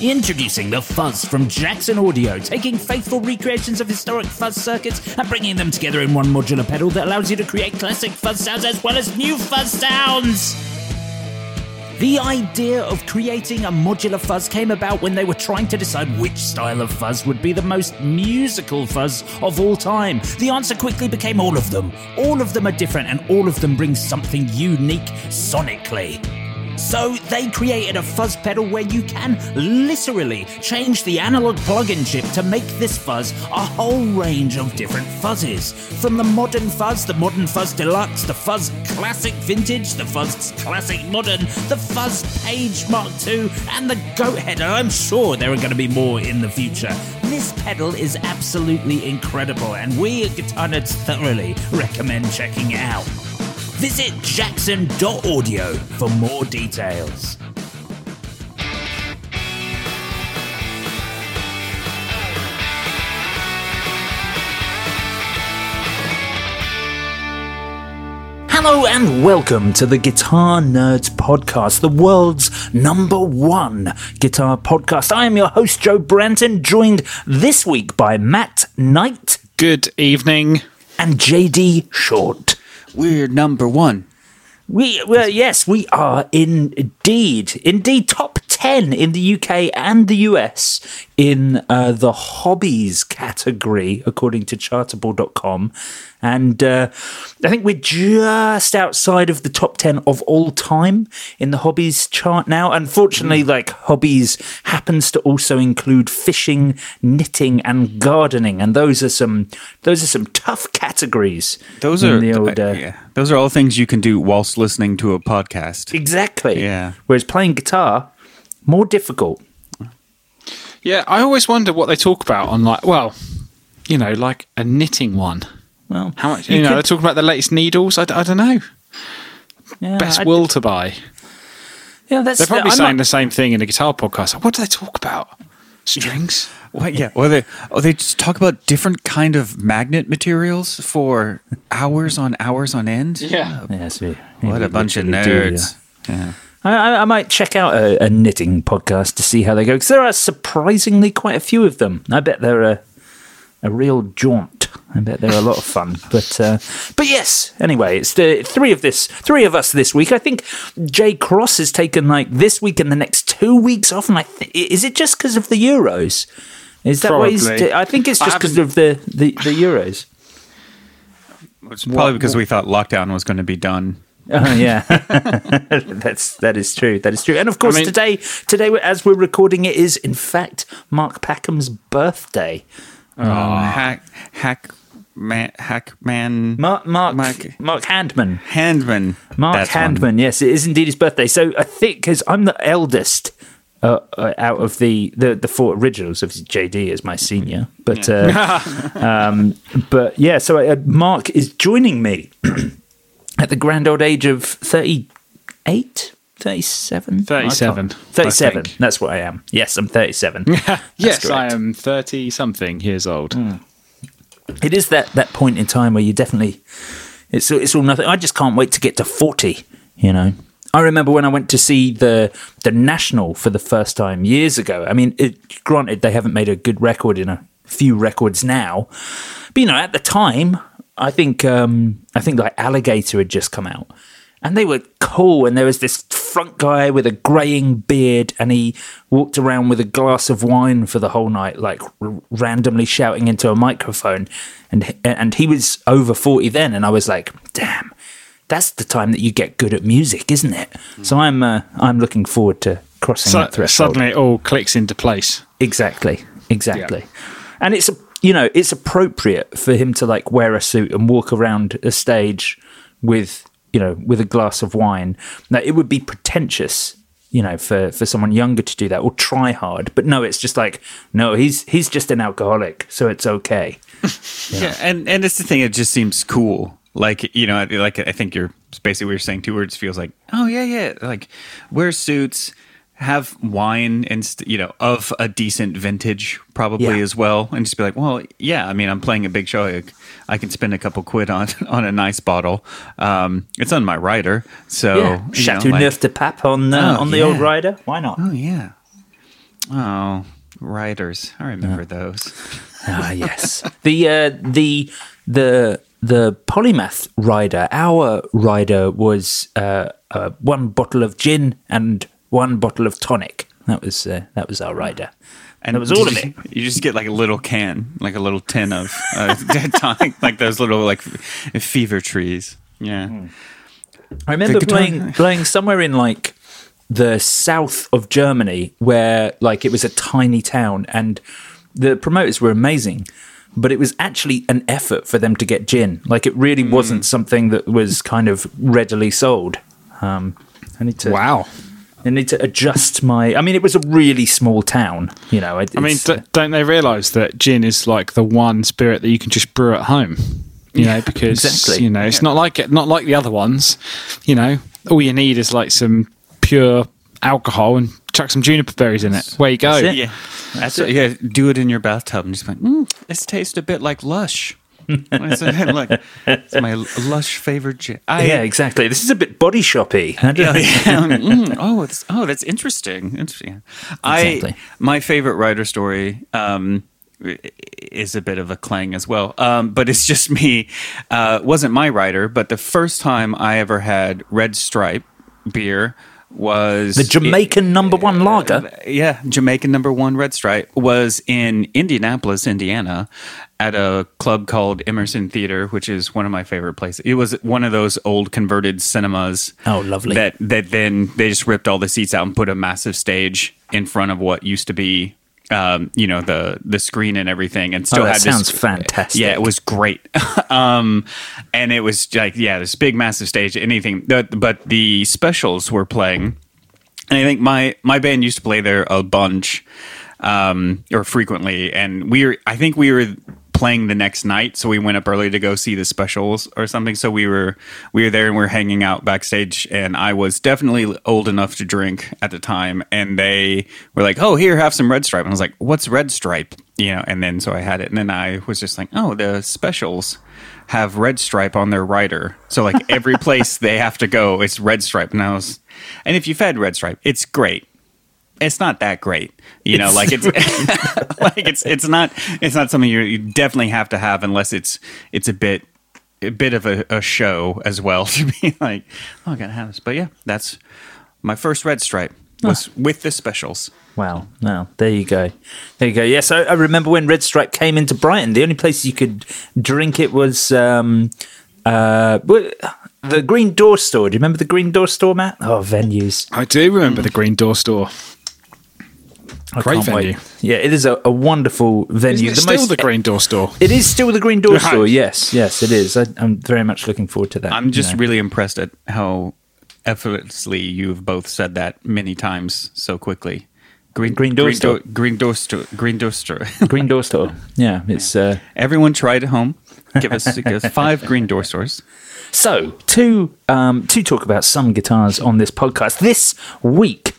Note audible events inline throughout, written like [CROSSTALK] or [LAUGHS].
Introducing the Fuzz from Jackson Audio, taking faithful recreations of historic fuzz circuits and bringing them together in one modular pedal that allows you to create classic fuzz sounds as well as new fuzz sounds. The idea of creating a modular fuzz came about when they were trying to decide which style of fuzz would be the most musical fuzz of all time. The answer quickly became all of them. All of them are different and all of them bring something unique sonically. So they created a fuzz pedal where you can literally change the analog plug-in chip to make this fuzz a whole range of different fuzzes. From the modern fuzz, the modern fuzz deluxe, the fuzz classic vintage, the fuzz classic modern, the fuzz page mark II, and the goat head. And I'm sure there are going to be more in the future. This pedal is absolutely incredible, and we at Guitar Nerds thoroughly recommend checking it out. Visit jackson.audio for more details. Hello and welcome to the Guitar Nerds Podcast, the world's number one guitar podcast. I am your host, Joe Branton, joined this week by Matt Knight Good evening. and JD Short. We're number one. We well, yes, we are indeed, indeed top ten in the UK and the US in uh, the hobbies category, according to Chartable.com, and uh, I think we're just outside of the top ten of all time in the hobbies chart now. Unfortunately, like hobbies happens to also include fishing, knitting, and gardening, and those are some those are some tough categories. Those are the old, uh, yeah. Those are all things you can do whilst listening to a podcast. Exactly. Yeah. Whereas playing guitar, more difficult. Yeah, I always wonder what they talk about on like, well, you know, like a knitting one. Well, How much? You, know, they're talking about the latest needles. I don't know. yeah, Best I- wool to buy. Yeah, that's They're probably I'm saying not- the same thing in a guitar podcast. What do they talk about? Strings. What? Yeah. Or they or they just talk about different kind of magnet materials for hours on hours on end. Yeah. Yes, we- What a bunch of literally do, nerds. Yeah. I, I, might check out a, a knitting podcast to see how they go because there are surprisingly quite a few of them. I bet they're a a real jaunt. I bet they're a lot of fun. [LAUGHS] But uh, but yes. Anyway, it's the three of this three of us this week. I think Jay Cross has taken like this week and the next two weeks off. And I th- is it just because of the Euros? Is that what he's? Probably. I think it's just because of the, the the Euros. It's probably because we thought lockdown was going to be done. [LAUGHS] Oh yeah, [LAUGHS] that's that is true. That is true. And of course, mean- today, today as we're recording, it is in fact Mark Packham's birthday. Oh, hack, hack, man, hack, man, Mark Mark Mark- Mark Handman. Handman. Mark That's one. Handman. Yes, it is indeed his birthday. So I think because I'm the eldest. Uh, uh, out of the, the the four originals, obviously JD is my senior, but uh, [LAUGHS] um, but yeah. So uh, Mark is joining me [CLEARS THROAT] at the grand old age of 38, 37? 37. 37. That's what I am. Yes, I'm 37. [LAUGHS] yes, I am 30 something years old. Hmm. it is that, that point in time where you definitely, it's, it's all nothing. I just can't wait to get to 40, you know. I remember when I went to see the the National for the first time years ago. I mean, it, granted, they haven't made a good record in a few records now, but you know, at the time, I think um, I think like Alligator had just come out, and they were cool. And there was this front guy with a greying beard, and he walked around with a glass of wine for the whole night, like r- randomly shouting into a microphone. And and he was over forty then, and I was like, damn. That's the time that you get good at music, isn't it? So I'm uh, I'm looking forward to crossing So, that threshold. suddenly it all clicks into place. Exactly. Exactly. And it's you know, it's appropriate for him to like wear a suit and walk around a stage with, you know, with a glass of wine. Now it would be pretentious, you know, for for someone younger to do that or try hard. But no, it's just like no, he's he's just an alcoholic, so it's okay. [LAUGHS] Yeah, and and it's the thing. It just seems cool. Like you know, like I think you're basically what you're saying. Two words feels like oh yeah yeah. Like wear suits, have wine, and st- you know of a decent vintage probably Yeah. as well, and just be like, well, yeah. I mean, I'm playing a big show. I, I can spend a couple quid on [LAUGHS] on a nice bottle. Um, it's on my rider, so yeah. you know, Chateau like- Neuf de Pape on uh, Oh, on the old yeah. rider. Why not? Oh yeah. Oh, riders. I remember those. Ah, yes. the uh, the the the polymath rider. Our rider was uh, uh, one bottle of gin and one bottle of tonic. That was uh, that was our rider. And it was all of you, it. [LAUGHS] You just get like a little can, like a little tin of uh, [LAUGHS] tonic, like those little like fever trees. Yeah. Hmm. I remember guitar- playing [LAUGHS] playing somewhere in like the south of Germany where like it was a tiny town and the promoters were amazing, but it was actually an effort for them to get gin. Like it really wasn't something that was kind of readily sold. Um, I need to Wow. I need to adjust my. I mean, it was a really small town. You know, it, I mean, d- don't they realise that gin is like the one spirit that you can just brew at home? You know, because exactly. you know it's not like it, not like the other ones. You know, all you need is like some pure alcohol and chuck some juniper berries in it. Where you go. That's it. Yeah. That's it. Yeah. Do it in your bathtub and just like, mm, this tastes a bit like Lush. [LAUGHS] Like, it's my Lush favorite gin. I, yeah, exactly. This is a bit body shoppy. [LAUGHS] Yeah, yeah. [LAUGHS] Mm, oh, it's, oh, that's interesting. Interesting. Exactly. I my favorite writer story um, is a bit of a clang as well, um, but it's just me. Uh, wasn't my writer, but the first time I ever had Red Stripe beer was The Jamaican number one lager. yeah, Jamaican number one Red Stripe was in Indianapolis, Indiana, at a club called Emerson Theater, which is one of my favorite places. It was one of those old converted cinemas. Oh, lovely. That that then they just ripped all the seats out and put a massive stage in front of what used to be. Um, you know the the screen and everything, and still Oh, that had sounds this. fantastic. Yeah, it was great. [LAUGHS] um, and it was like yeah, this big massive stage. Anything, but but the specials were playing, and I think my my band used to play there a bunch, um, or frequently. And we were, I think we were playing the next night, so we went up early to go see the specials or something. So we were we were there and we are hanging out backstage. And I was definitely old enough to drink at the time. And they were like, "Oh, here, have some Red Stripe." And I was like, "What's Red Stripe?" You know. And then so I had it, and then I was just like, "Oh, the specials." have red stripe on their rider. So like every [LAUGHS] place they have to go, it's red stripe. And I was, and if you've had red stripe, it's great. It's not that great, you know. Like it's [LAUGHS] like it's it's not it's not something you you definitely have to have unless it's it's a bit a bit of a, a show as well [LAUGHS] to be like oh I gotta have this. But yeah, that's my first red stripe was with the specials. Wow. Now there you go. There you go. Yes, I, I remember when Red Stripe came into Brighton. The only place you could drink it was um, uh, the Green Door store. Do you remember the Green Door store, Matt? Oh, venues. I do remember the Green Door Store. I Great venue. wait. Yeah, it is a, a wonderful venue. Isn't it still the Green Door Store? It is still the Green Door Right. store. Yes, yes, it is. I, I'm very much looking forward to that. I'm just you know. really impressed at how effortlessly you've both said that many times so quickly. Green, Green door store. green door store. Green door store. Green Door store. [LAUGHS] Yeah, it's. Uh, Everyone try it at home. Give us, give us five green door stores. So, to um, to talk about some guitars on this podcast this week.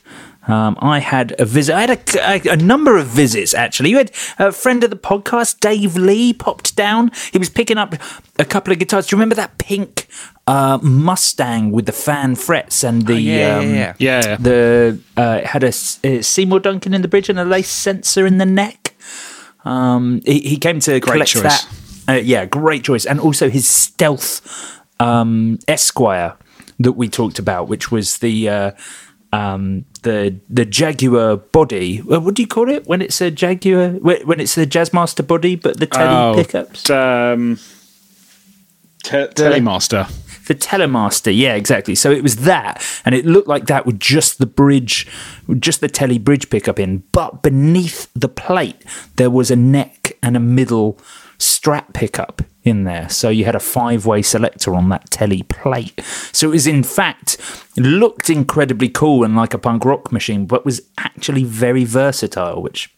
Um, I had a visit. I had a, a, a number of visits actually. You had a friend of the podcast, Dave Lee, popped down. He was picking up a couple of guitars. Do you remember that pink uh, Mustang with the fan frets and the Oh, yeah, um, yeah, Yeah. the uh, it had a, uh Seymour Duncan in the bridge and a lace sensor in the neck. Um, he, he came to collect choice. that, Uh, yeah, great choice. And also his stealth um, Esquire that we talked about, which was the uh, um, the the Jaguar body. What do you call it when it's a Jaguar? When it's the Jazzmaster body, but the Tele Oh, pickups. Um, te- Telemaster. The Telemaster, yeah, exactly. So it was that, and it looked like that with just the bridge, just the Tele bridge pickup in. But beneath the plate, there was a neck and a middle strap pickup in there. So you had a five way selector on that Tele plate. So it was, in fact, looked incredibly cool and like a punk rock machine, but was actually very versatile, which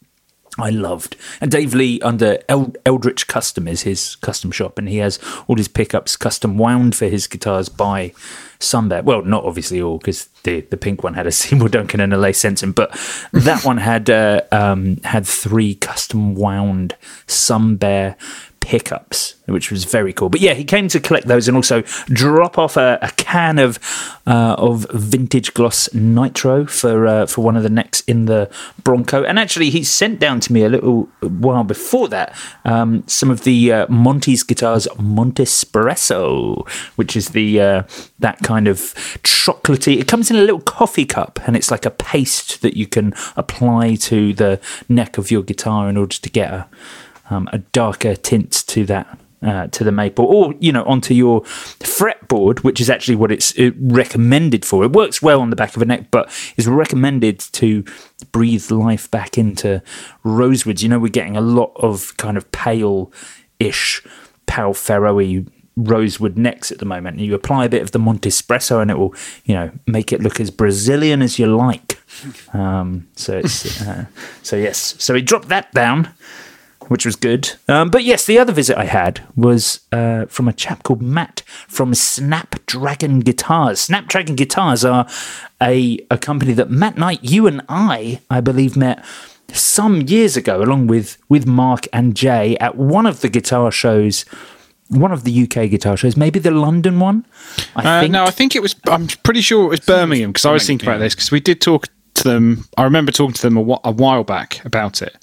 I loved. And Dave Lee under El- Eldritch Custom is his custom shop, and he has all his pickups custom wound for his guitars by Sunbear. Well, not obviously all, because the, the pink one had a [LAUGHS] Seymour Duncan and a Lace Sensor, but that one had uh, um, had three custom wound Sunbear pickups, which was very cool. But yeah, he came to collect those and also drop off a, a can of uh, of vintage gloss nitro for uh, for one of the necks in the Bronco. And actually, he sent down to me a little while before that um, some of the uh, Monty's guitars Montespresso, which is the uh, that kind of chocolatey. It comes in a little coffee cup, and it's like a paste that you can apply to the neck of your guitar in order to get a um, a darker tint to that uh, to the maple, or you know, onto your fretboard, which is actually what it's recommended for. It works well on the back of a neck, but is recommended to breathe life back into rosewoods. You know, we're getting a lot of kind of pale-ish, pale ferro-y rosewood necks at the moment. And you apply a bit of the Montespresso, and it will, you know, make it look as Brazilian as you like. Um, so it's uh, so yes. So we dropped that down which was good. Um, but yes, the other visit I had was uh, from a chap called Matt from Snapdragon Guitars. Snapdragon Guitars are a, a company that Matt Knight, you and I, I believe, met some years ago, along with, with Mark and Jay at one of the guitar shows. One of the UK guitar shows, maybe the London one. I Uh, think. no, I think it was. I'm pretty sure it was Birmingham because I was thinking about this because we did talk to them. I remember talking to them a, wh- a while back about it.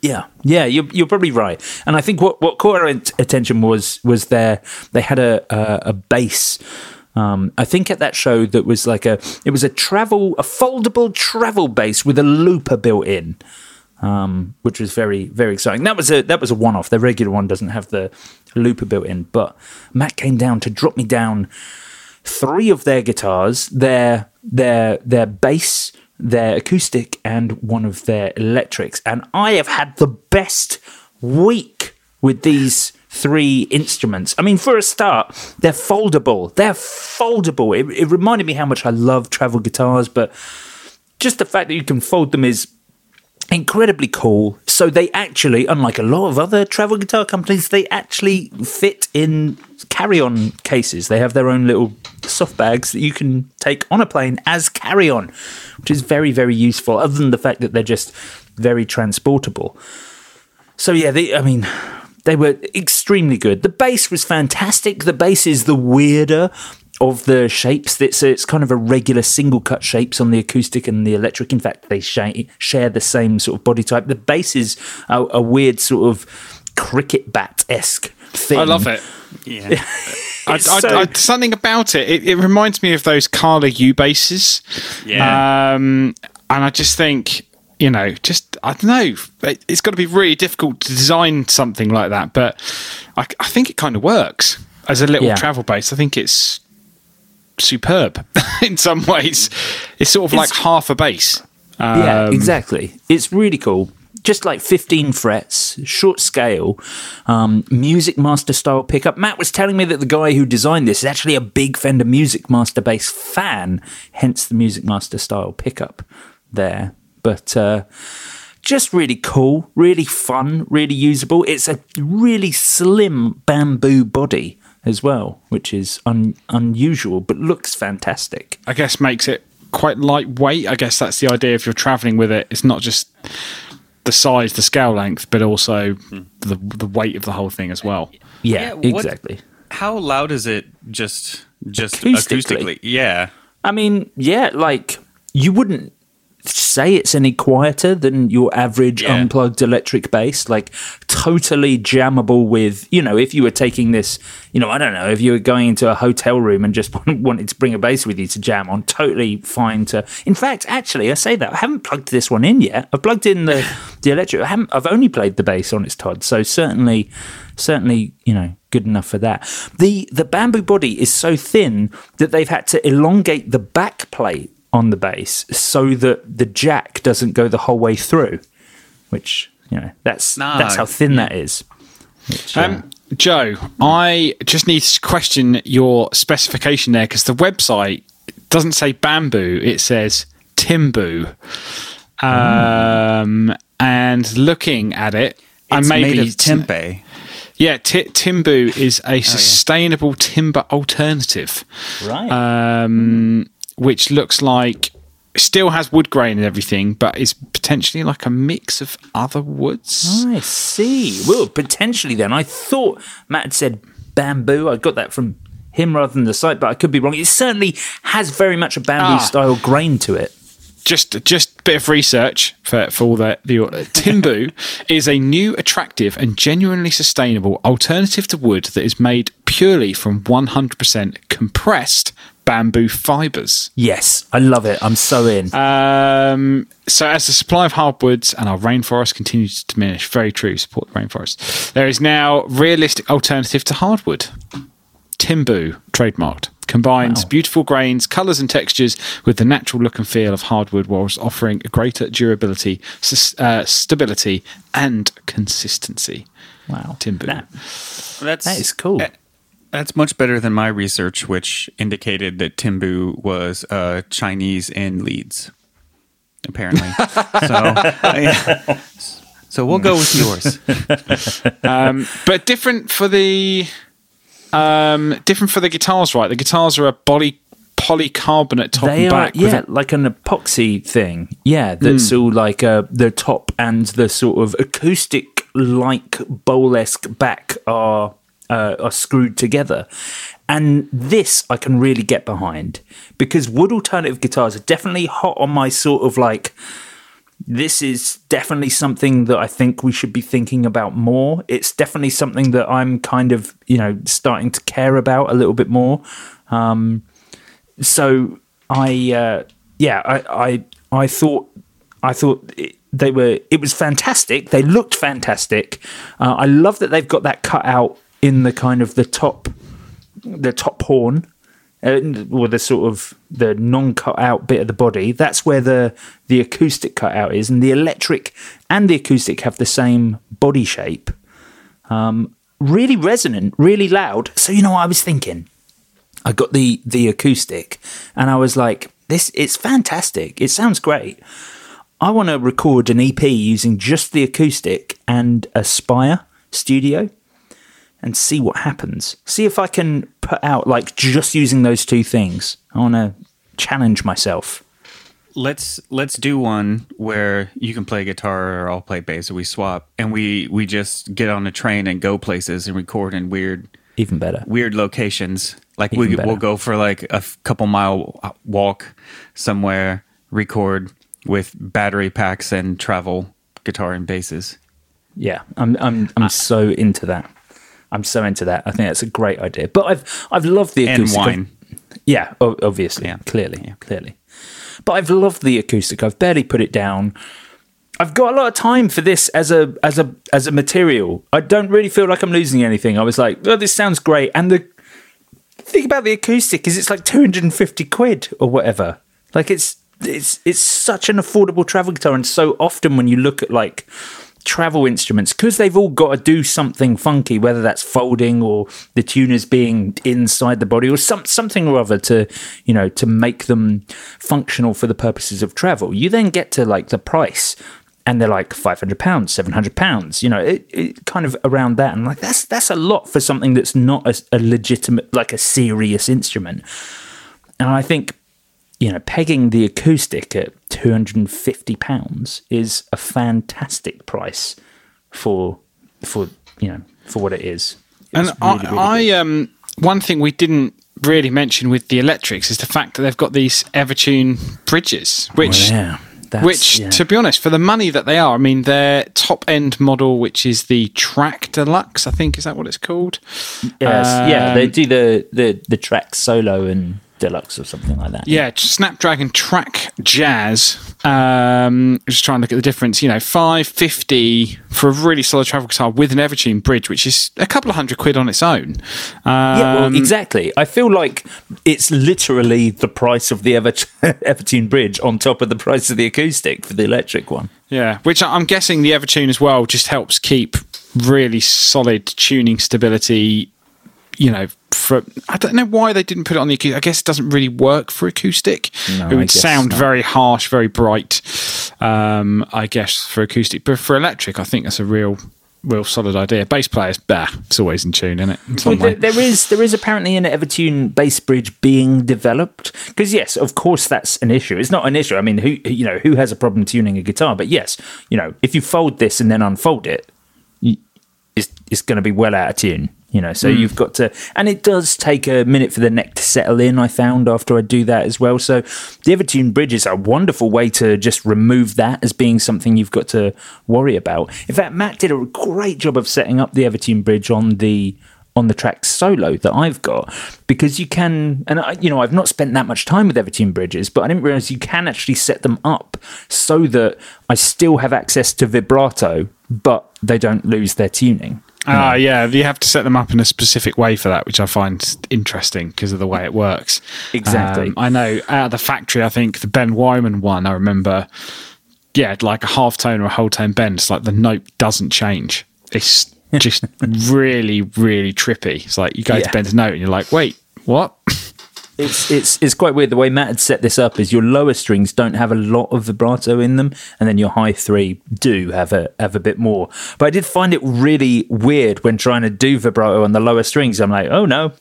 Yeah, yeah, you're, you're probably right. And I think what, what caught our attention was was their they had a a, a bass. Um, I think at that show that was like a it was a travel a foldable travel bass with a looper built in, um, which was very very exciting. That was a that was a one off. The regular one doesn't have the looper built in, but Matt came down to drop me down three of their guitars, their their their bass, their acoustic, and one of their electrics. And I have had the best week with these three instruments. I mean, for a start, they're foldable. They're foldable. It, it reminded me how much I love travel guitars, but just the fact that you can fold them is incredibly cool. So they actually, unlike a lot of other travel guitar companies, they actually fit in carry-on cases. They have their own little soft bags that you can take on a plane as carry-on, which is very, very useful. Other than the fact that they're just very transportable. So yeah, they, I mean, they were extremely good. The bass was fantastic. The bass is the weirder of the shapes. It's it's kind of a regular single cut shapes on the acoustic and the electric. In fact, they sh- share the same sort of body type. The bass is a, a weird sort of cricket bat esque thing. I love it. Yeah. [LAUGHS] I, It's I, I, something about it, it. It reminds me of those Kala U basses. Yeah. Um, and I just think, you know, just I don't know. It, it's got to be really difficult to design something like that, but I, I think it kind of works as a little Yeah. travel base. I think it's superb [LAUGHS] in some ways. It's sort of like half a bass. yeah, Um, exactly. It's really cool. Just like 15 frets, short scale, um, Music Master style pickup. Matt was telling me that the guy who designed this is actually a big Fender Music Master bass fan, hence the Music Master style pickup there. But uh, just really cool, really fun, really usable. It's a really slim bamboo body as well, which is un- unusual but looks fantastic. I guess makes it quite lightweight. I guess that's the idea if you're traveling with it. It's not just the size, the scale length, but also the the weight of the whole thing as well. Yeah, Yeah, what- exactly. How loud is it just just Acoustically? acoustically? Yeah. I mean, yeah, like you wouldn't say it's any quieter than your average Yeah. unplugged electric bass. Like totally jammable with, you know, if you were taking this, you know, I don't know, if you were going into a hotel room and just [LAUGHS] wanted to bring a bass with you to jam on, totally fine to. In fact, actually, I say that I haven't plugged this one in yet. I've plugged in the [LAUGHS] the electric. I haven't. I've only played the bass on its Todd, so certainly, certainly, you know, good enough for that. the The bamboo body is so thin that they've had to elongate the back plate on the bass so that the jack doesn't go the whole way through. Which you know, that's Nah, that's how thin that is. Which, uh, Um, Joe, I just need to question your specification there because the website doesn't say bamboo; it says timbu. Um, and looking at it, I It's maybe made of tempeh. Yeah, t- Timbu is a sustainable timber alternative, right. um, which looks like still has wood grain and everything, but is potentially like a mix of other woods. I see. Well, potentially then. I thought Matt said bamboo. I got that from him rather than the site, but I could be wrong. It certainly has very much a bamboo Ah. style grain to it. Just, just a bit of research for, for all the, the Timbu [LAUGHS] is a new, attractive, and genuinely sustainable alternative to wood that is made purely from 100% compressed bamboo fibers. Yes, I love it. I'm so in. Um, so, as the supply of hardwoods and our rainforest continues to diminish, very true, support the rainforest. There is now realistic alternative to hardwood. Timbu, trademarked, combines beautiful grains, colours, and textures with the natural look and feel of hardwood, whilst offering a greater durability, sus- uh, stability, and consistency. wow. Timbu. That, That's that is cool. That's much better than my research, which indicated that Timbu was uh, Chinese in Leeds. Apparently, so yeah. [LAUGHS] so we'll go with yours. um, but different for the um, different for the guitars, right? The guitars are a poly polycarbonate top they and back. yeah, a- like an epoxy thing. Yeah, that's all like uh, the top and the sort of acoustic like bowl esque back are uh, are screwed together. And this I can really get behind because wood alternative guitars are definitely hot on my sort of like. This is definitely something that I think we should be thinking about more. It's definitely something that I'm kind of, you know, starting to care about a little bit more. Um, so I uh, yeah I, I I thought I thought it, they were it was fantastic. They looked fantastic. Uh, I love that they've got that cut out in the kind of the top the top horn. Uh, or the sort of the non-cut out bit of the body that's where the the acoustic cutout is. And the electric and the acoustic have the same body shape. Um, really resonant really loud. So you know what i was thinking? I got the the acoustic, and I was like, "This it's fantastic. It sounds great. I want to record an EP using just the acoustic and a Spire studio, and see what happens. See if I can put out like just using those two things. I want to challenge myself. Let's let's do one where you can play guitar or I'll play bass, or we swap, and we we just get on a train and go places and record in weird Even better. weird locations. Like Even we better. we'll go for like a f- couple mile walk somewhere, record with battery packs and travel guitar and basses. Yeah, I'm I'm I'm so into that. I'm so into that. I think that's a great idea. But I've I've loved the And acoustic. wine. Yeah, obviously, Yeah. clearly, clearly. But I've loved the acoustic. I've barely put it down. I've got a lot of time for this as a as a as a material. I don't really feel like I'm losing anything. I was like, oh, this sounds great. And the thing about the acoustic is it's like 250 quid or whatever. Like it's it's it's such an affordable travel guitar, and so often when you look at like travel instruments, because they've all got to do something funky, whether that's folding or the tuners being inside the body or some something or other to you know to make them functional for the purposes of travel. You then get to like the price. And they're like five hundred pounds, seven hundred pounds, you know, it, it kind of around that, and like that's that's a lot for something that's not a, a legitimate, like a serious instrument. And I think you know, pegging the acoustic at two hundred and fifty pounds is a fantastic price for for you know for what it is. And really, really I, um, one thing we didn't really mention with the electrics is the fact that they've got these Evertune bridges, which yeah, That's, which, yeah. to be honest, for the money that they are, I mean, their top end model, which is the Track Deluxe, I think, is that what it's called? Yes, yeah, they Um, do the the the track solo and deluxe or something like that. Yeah, Snapdragon Track Jazz. Um, just trying to look at the difference. You know, five fifty for a really solid travel guitar with an Evertune bridge, which is a couple of hundred quid on its own. Um, Yeah, well, exactly. I feel like it's literally the price of the Ever- [LAUGHS] Evertune Bridge on top of the price of the acoustic for the electric one. Yeah, which I'm guessing the Evertune as well just helps keep really solid tuning stability. You know, for I don't know why they didn't put it on the acoustic. I guess it doesn't really work for acoustic. No, it would sound not. very harsh, very bright. Um, I guess for acoustic, but for electric, I think that's a real, real solid idea. Bass players, bah, it's always in tune, isn't it? In some Well, way. there, there is there is apparently an Evertune bass bridge being developed because yes, of course that's an issue. It's not an issue. I mean, who you know who has a problem tuning a guitar? But yes, you know if you fold this and then unfold it, it's it's going to be well out of tune. You know, so hmm. you've got to, and it does take a minute for the neck to settle in. I found after I do that as well. So the Evertune bridge is a wonderful way to just remove that as being something you've got to worry about. In fact, Matt did a great job of setting up the Evertune bridge on the on the track solo that I've got because you can and I, you know I've not spent that much time with Evertune bridges but I didn't realize you can actually set them up so that I still have access to vibrato but they don't lose their tuning Ah, yeah, you have to set them up in a specific way for that, which I find interesting because of the way it works. Exactly. Um, I know out of the factory, I think the Ben Wyman one, I remember, yeah, like a half tone or a whole tone bend. It's like the note doesn't change. It's [LAUGHS] just really, really trippy. It's like you go Yeah. to bend a note and you're like, wait, what? It's it's it's quite weird. The way Matt had set this up is your lower strings don't have a lot of vibrato in them and then your high three do have a have a bit more. But I did find it really weird when trying to do vibrato on the lower strings. I'm like oh no.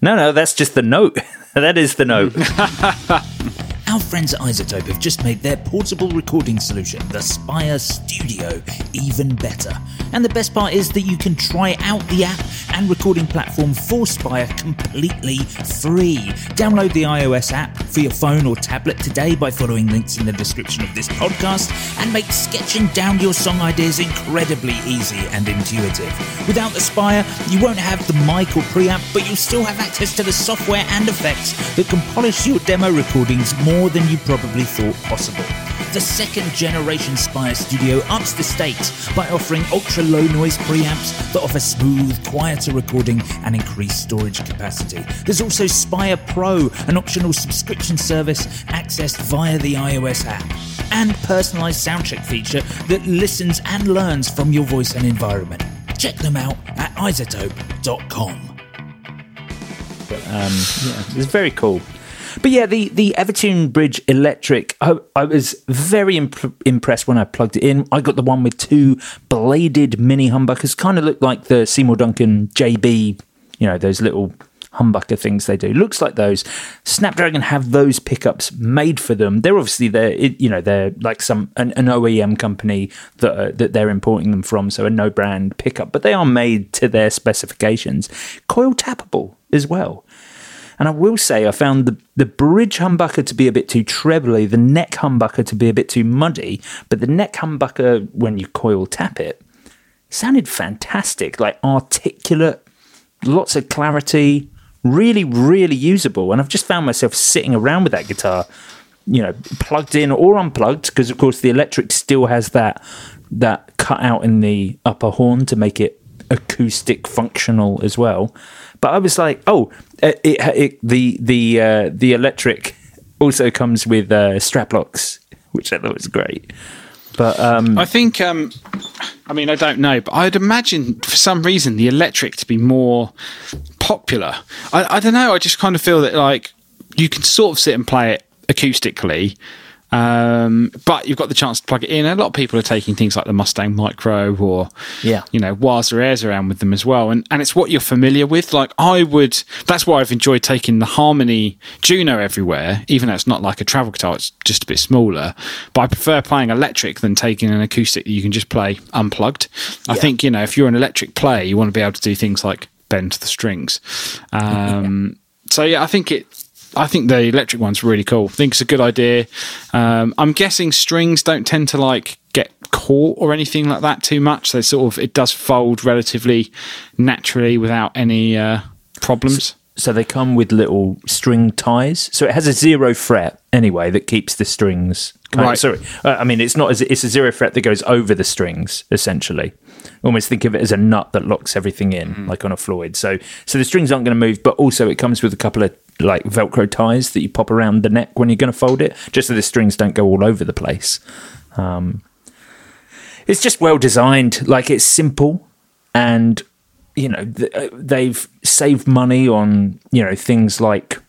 No no that's just the note. [LAUGHS] That is the note [LAUGHS] Our friends at iZotope have just made their portable recording solution, the Spire Studio, even better. And the best part is that you can try out the app and recording platform for Spire completely free. Download the iOS app for your phone or tablet today by following links in the description of this podcast and make sketching down your song ideas incredibly easy and intuitive. Without the Spire, you won't have the mic or preamp, but you'll still have access to the software and effects that can polish your demo recordings more than you probably thought possible. The second generation Spire Studio ups the stakes by offering ultra low noise preamps that offer smooth, quieter recording and increased storage capacity. There's also Spire Pro, an optional subscription service accessed via the iOS app, and personalized soundcheck feature that listens and learns from your voice and environment. Check them out at izotope.com. Um, it's very cool. But yeah, the, the Evertune Bridge Electric, I, I was very imp- impressed when I plugged it in. I got the one with two bladed mini humbuckers, kind of looked like the Seymour Duncan JB, you know, those little humbucker things they do. Looks like those. Snapdragon have those pickups made for them. They're obviously they're you know they're like some an, an OEM company that uh, that they're importing them from, so a no brand pickup, but they are made to their specifications. Coil tappable as well. And I will say, I found the, the bridge humbucker to be a bit too trebly, the neck humbucker to be a bit too muddy, but the neck humbucker, when you coil tap it, sounded fantastic, like articulate, lots of clarity, really, really usable. And I've just found myself sitting around with that guitar, you know, plugged in or unplugged, because of course the electric still has that that cut out in the upper horn to make it acoustic functional as well. But I was like, oh, it, it, it the the uh, the electric also comes with uh, strap locks, which I thought was great. But um, I think, um, I mean, I don't know, but I'd imagine for some reason the electric to be more popular. I, I don't know. I just kind of feel that like you can sort of sit and play it acoustically, um, but you've got the chance to plug it in. A lot of people are taking things like the Mustang Micro or, Yeah. you know, Waza Airs around with them as well. And, and it's what you're familiar with. Like, I would, that's why I've enjoyed taking the Harmony Juno everywhere, even though it's not like a travel guitar, it's just a bit smaller. But I prefer playing electric than taking an acoustic that you can just play unplugged. I think, you know, if you're an electric player, you want to be able to do things like bend the strings. [LAUGHS] Um, so, yeah, I think it, I think the electric one's really cool. I think it's a good idea. Um, I'm guessing strings don't tend to like get caught or anything like that too much. They sort of it does fold relatively naturally without any uh, problems. So they come with little string ties. So it has a zero fret anyway that keeps the strings. Right. Of, sorry, uh, I mean it's not. as It's a zero fret that goes over the strings essentially. Almost think of it as a nut that locks everything in, like on a Floyd. So so the strings aren't going to move, but also it comes with a couple of like Velcro ties that you pop around the neck when you're going to fold it, just so the strings don't go all over the place. Um, it's just well designed. Like it's simple, and you know th- uh, they've saved money on you know things like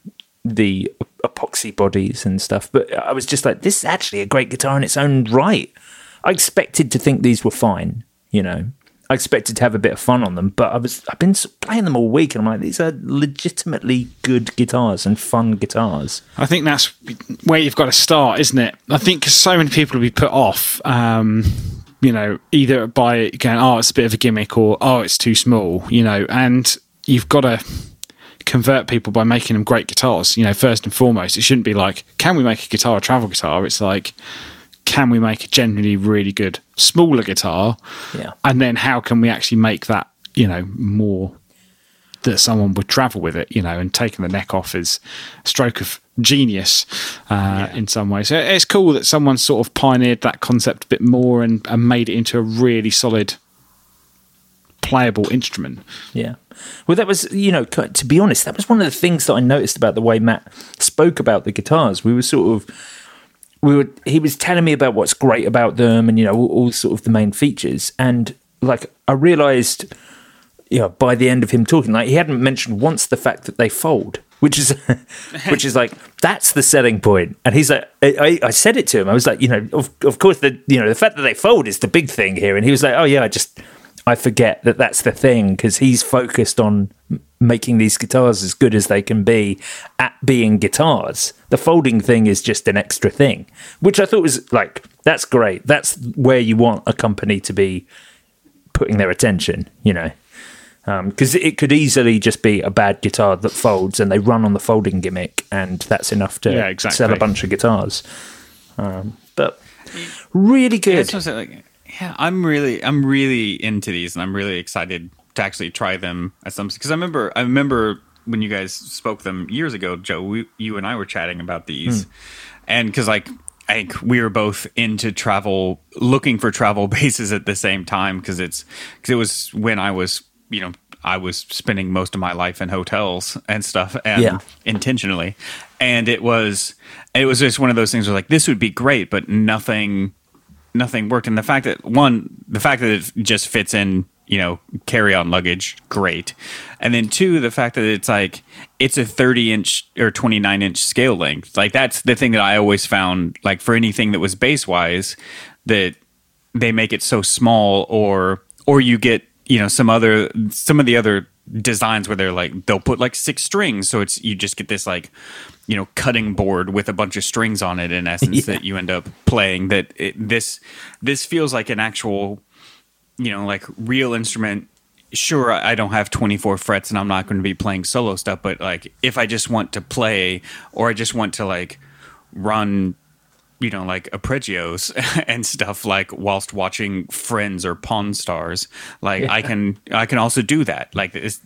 the epoxy bodies and stuff. But I was just like, this is actually a great guitar in its own right. I expected to think these were fine. You know, I expected to have a bit of fun on them, but I was I've been playing them all week, and I'm like, these are legitimately good guitars and fun guitars. I think that's where you've got to start, isn't it? I think so many people will be put off, um, you know, either by going, oh, it's a bit of a gimmick, or oh, it's too small, you know, and you've got to convert people by making them great guitars. You know, first and foremost, it shouldn't be like, can we make a guitar a travel guitar? It's like, can we make a genuinely really good smaller guitar? Yeah. And then how can we actually make that, you know, more that someone would travel with it, you know, and taking the neck off is a stroke of genius uh, in some ways. So it's cool that someone sort of pioneered that concept a bit more and, and made it into a really solid playable instrument. Yeah. Well, that was, you know, to be honest, that was one of the things that I noticed about the way Matt spoke about the guitars. We were sort of, we were, he was telling me about what's great about them and, you know, all, all sort of the main features. And like, I realized, you know, by the end of him talking, like, he hadn't mentioned once the fact that they fold. Which is, [LAUGHS] which is like that's the selling point, and he's like, I, I, said it to him. I was like, you know, of, of course, the you know the fact that they fold is the big thing here, and he was like, oh yeah, I just I forget that that's the thing because he's focused on making these guitars as good as they can be at being guitars. The folding thing is just an extra thing, which I thought was like, that's great. That's where you want a company to be putting their attention, you know. Because it could easily just be a bad guitar that folds and they run on the folding gimmick, and that's enough to Yeah, exactly. sell a bunch of guitars. Um, but really good. that's what I said, like, yeah, I'm really, I'm really into these, and I'm really excited to actually try them at some. Because I remember, I remember when you guys spoke them years ago, Joe. We, you and I were chatting about these, hmm. and because like I think we were both into travel, looking for travel [LAUGHS] bases at the same time. Because it's because it was when I was, you know. I was spending most of my life in hotels and stuff, and Yeah. intentionally, and it was it was just one of those things where like this would be great, but nothing nothing worked. And the fact that one, the fact that it just fits in, you know, carry on luggage, great. And then two, the fact that it's like it's a 30 inch or 29 inch scale length. Like that's the thing that I always found. Like for anything that was base wise, that they make it so small, or or you get you know some other some of the other designs where they're like they'll put like six strings so it's you just get this like you know cutting board with a bunch of strings on it in essence [LAUGHS] that you end up playing that it, this this feels like an actual you know like real instrument sure i I don't have 24 frets and i'm not going to be playing solo stuff but like if i just want to play or i just want to like run you know, like arpeggios [LAUGHS] and stuff like whilst watching Friends or Pawn Stars. Like I can, I can also do that. Like it's,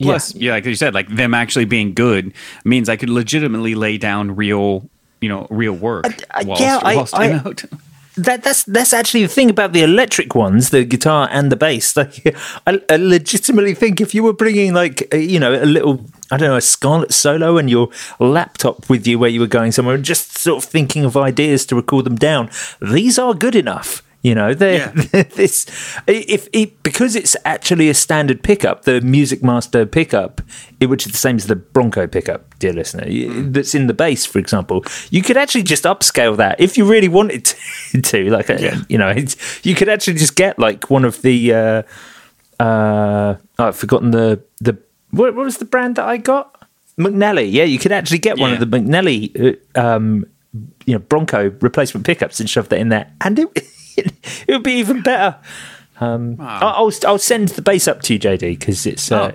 plus, yeah. like you said, like them actually being good means I could legitimately lay down real, you know, real work. whilst, yeah, I- whilst I- in a hotel. That that's that's actually the thing about the electric ones, the guitar and the bass. Like, [LAUGHS] I, I legitimately think if you were bringing like a, you know a little, I don't know, a Scarlett Solo and your laptop with you where you were going somewhere, and just sort of thinking of ideas to record them down, these are good enough. You know, they're [LAUGHS] this if it because it's actually a standard pickup, the Music Master pickup, it, which is the same as the Bronco pickup, dear listener, y- that's in the bass, for example. You could actually just upscale that if you really wanted [LAUGHS] to. like, a, you know, it's, you could actually just get like one of the. Uh, uh, oh, I've forgotten the the what, what was the brand that I got? McNelly. Yeah, you could actually get one Yeah. of the McNelly. Uh, um, you know Bronco replacement pickups and shove that in there, and it [LAUGHS] it would be even better. Um, I'll I'll- I'll send the bass up to you, JD, because it's uh,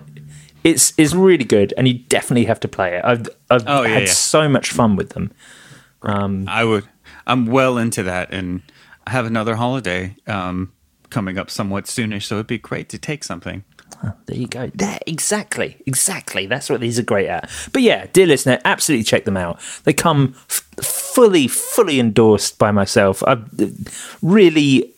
It's it's really good, and you definitely have to play it. I've I've Oh, yeah, had yeah. so much fun with them. I would. I'm well into that, and I have another holiday um, coming up somewhat soonish, so it'd be great to take something. There you go. There, exactly, exactly. That's what these are great at. But yeah, dear listener, absolutely check them out. They come f- fully, fully endorsed by myself. I've really.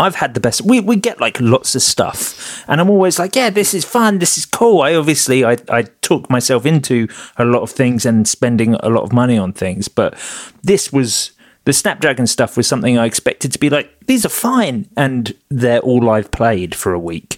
I've had the best. We we get like lots of stuff, and I'm always like, yeah, this is fun, this is cool. I obviously I I myself into a lot of things and spending a lot of money on things, but this was the Snapdragon stuff was something I expected to be like, these are fine, and they're all I've played for a week,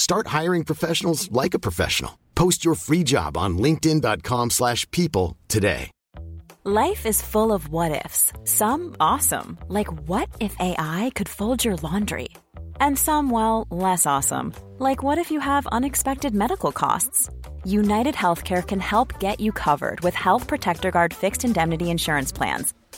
Start hiring professionals like a professional. Post your free job on linkedin.com/people slash people today. Life is full of what ifs. Some awesome, like what if AI could fold your laundry? And some, well, less awesome, like what if you have unexpected medical costs? United Healthcare can help get you covered with Health Protector Guard fixed indemnity insurance plans.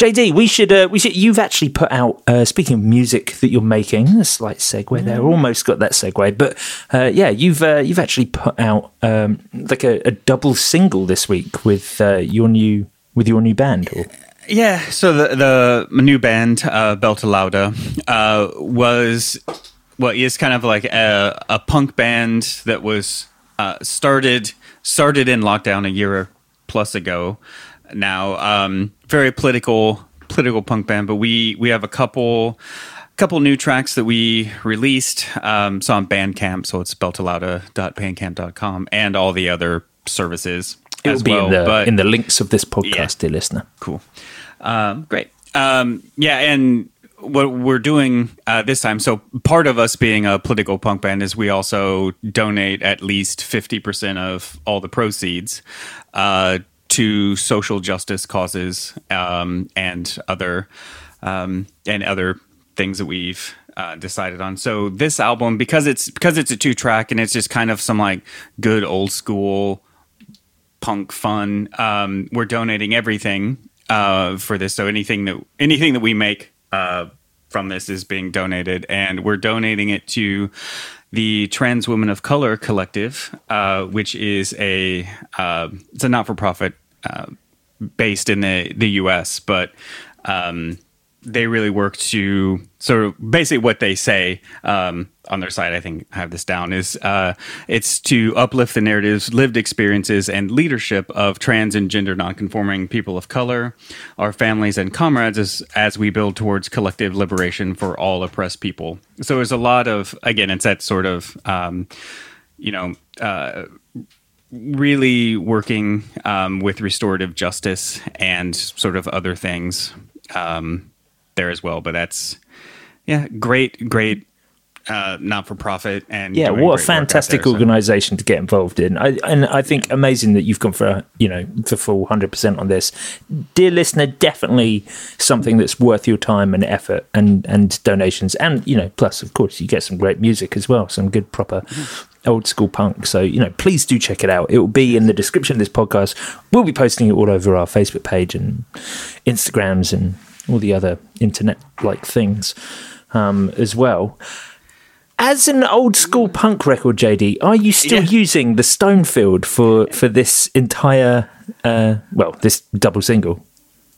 JD, we should uh, we should. You've actually put out. Uh, speaking of music that you're making, a slight segue there. Almost got that segue, but uh, yeah, you've uh, you've actually put out um, like a, a double single this week with uh, your new with your new band. Or, Yeah, so the the new band, uh, Belta Lauda, uh, was well, is kind of like a, a punk band that was uh, started started in lockdown a year plus ago. Now, um, very political political punk band, but we we have a couple couple new tracks that we released. Um, so on Bandcamp, so it's beltalauda.bandcamp.com and all the other services it as will be well. in the but in the links of this podcast, Yeah. dear listener. cool. Um, great. Um, yeah, and what we're doing uh, this time, so part of us being a political punk band is we also donate at least 50% of all the proceeds uh, to social justice causes um, and other um, and other things that we've uh, decided on. So this album, because it's because it's a two track and it's just kind of some like good old school punk fun. Um, we're donating everything uh, for this, so anything that anything that we make uh, from this is being donated, and we're donating it to the Trans Women of Color Collective, uh, which is a uh, it's a not for profit uh, based in the the U.S., but um, they really work to sort of basically what they say um, on their site. I think have this down is uh, it's to uplift the narratives, lived experiences, and leadership of trans and gender nonconforming people of color, our families and comrades, as as we build towards collective liberation for all oppressed people. So there's a lot of again, it's that sort of um, you know. Uh, really working um, with restorative justice and sort of other things um, there as well. But that's yeah, great, great uh, not for profit and Yeah, what a great work out fantastic there, so- organisation to get involved in. I, and I think amazing that you've gone for you know for full hundred percent on this, dear listener. Definitely something that's worth your time and effort and and donations, and you know, plus of course you get some great music as well, some good proper. Old school punk. So, you know, please do check it out. It will be in the description of this podcast. We'll be posting it all over our Facebook page and Instagrams and all the other internet like things um, as well. As an old school punk record, JD, are you still Yeah. using the Stonefield for for this entire uh, well, this double single?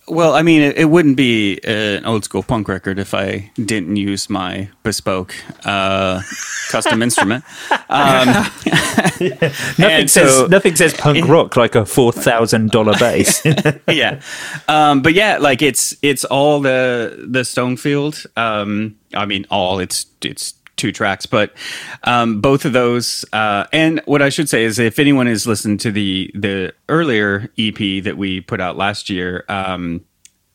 Well, I mean, it, it wouldn't be an old school punk record if I didn't use my bespoke uh, custom [LAUGHS] instrument. [LAUGHS] Um, [LAUGHS] Nothing says so- nothing says punk rock like a four thousand dollar bass. yeah, um, but yeah, like it's it's all the the Stonefield. Um, I mean, all it's it's two tracks, but um, both of those. Uh, and what I should say is, if anyone has listened to the the earlier EP that we put out last year. Um,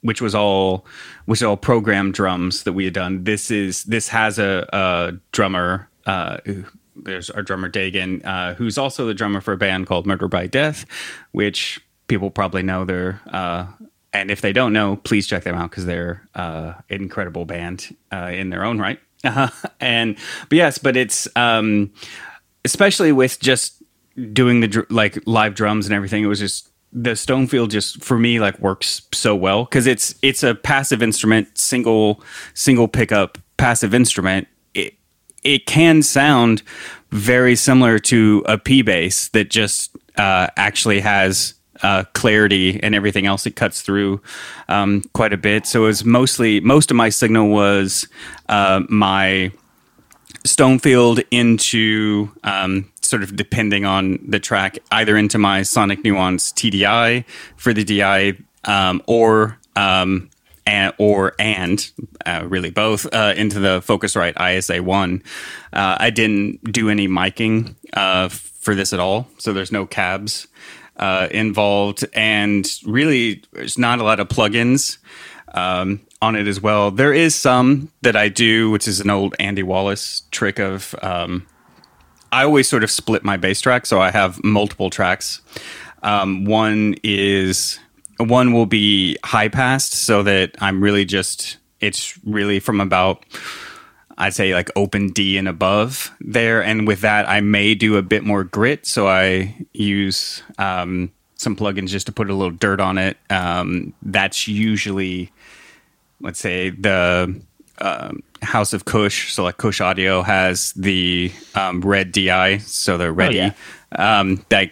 which was all which all programmed drums that we had done. This is this has a, a drummer. Uh, there's our drummer Dagan, uh, who's also the drummer for a band called Murder by Death, which people probably know. They're uh, and if they don't know, please check them out because they're uh, an incredible band uh, in their own right. Uh, and but yes, but it's um, especially with just doing the like live drums and everything. It was just the Stonefield just for me like works so well because it's it's a passive instrument, single single pickup passive instrument. It it can sound very similar to a P bass that just uh, actually has uh, clarity and everything else. It cuts through um, quite a bit. So it was mostly most of my signal was uh, my Stonefield into um, sort of depending on the track, either into my Sonic Nuance TDI for the DI um, or um, and, or and uh, really both uh, into the Focusrite ISA one. Uh, I didn't do any miking uh, for this at all, so there's no cabs uh, involved, and really there's not a lot of plugins um, on it as well. There is some that I do, which is an old Andy Wallace trick of. Um, I always sort of split my bass track, so I have multiple tracks. Um, one is one will be high passed, so that I'm really just it's really from about I'd say like open D and above there, and with that I may do a bit more grit, so I use um, some plugins just to put a little dirt on it. Um, that's usually let's say the um, House of Kush, so like Kush Audio has the um, Red DI, so they're ready. yeah. um, that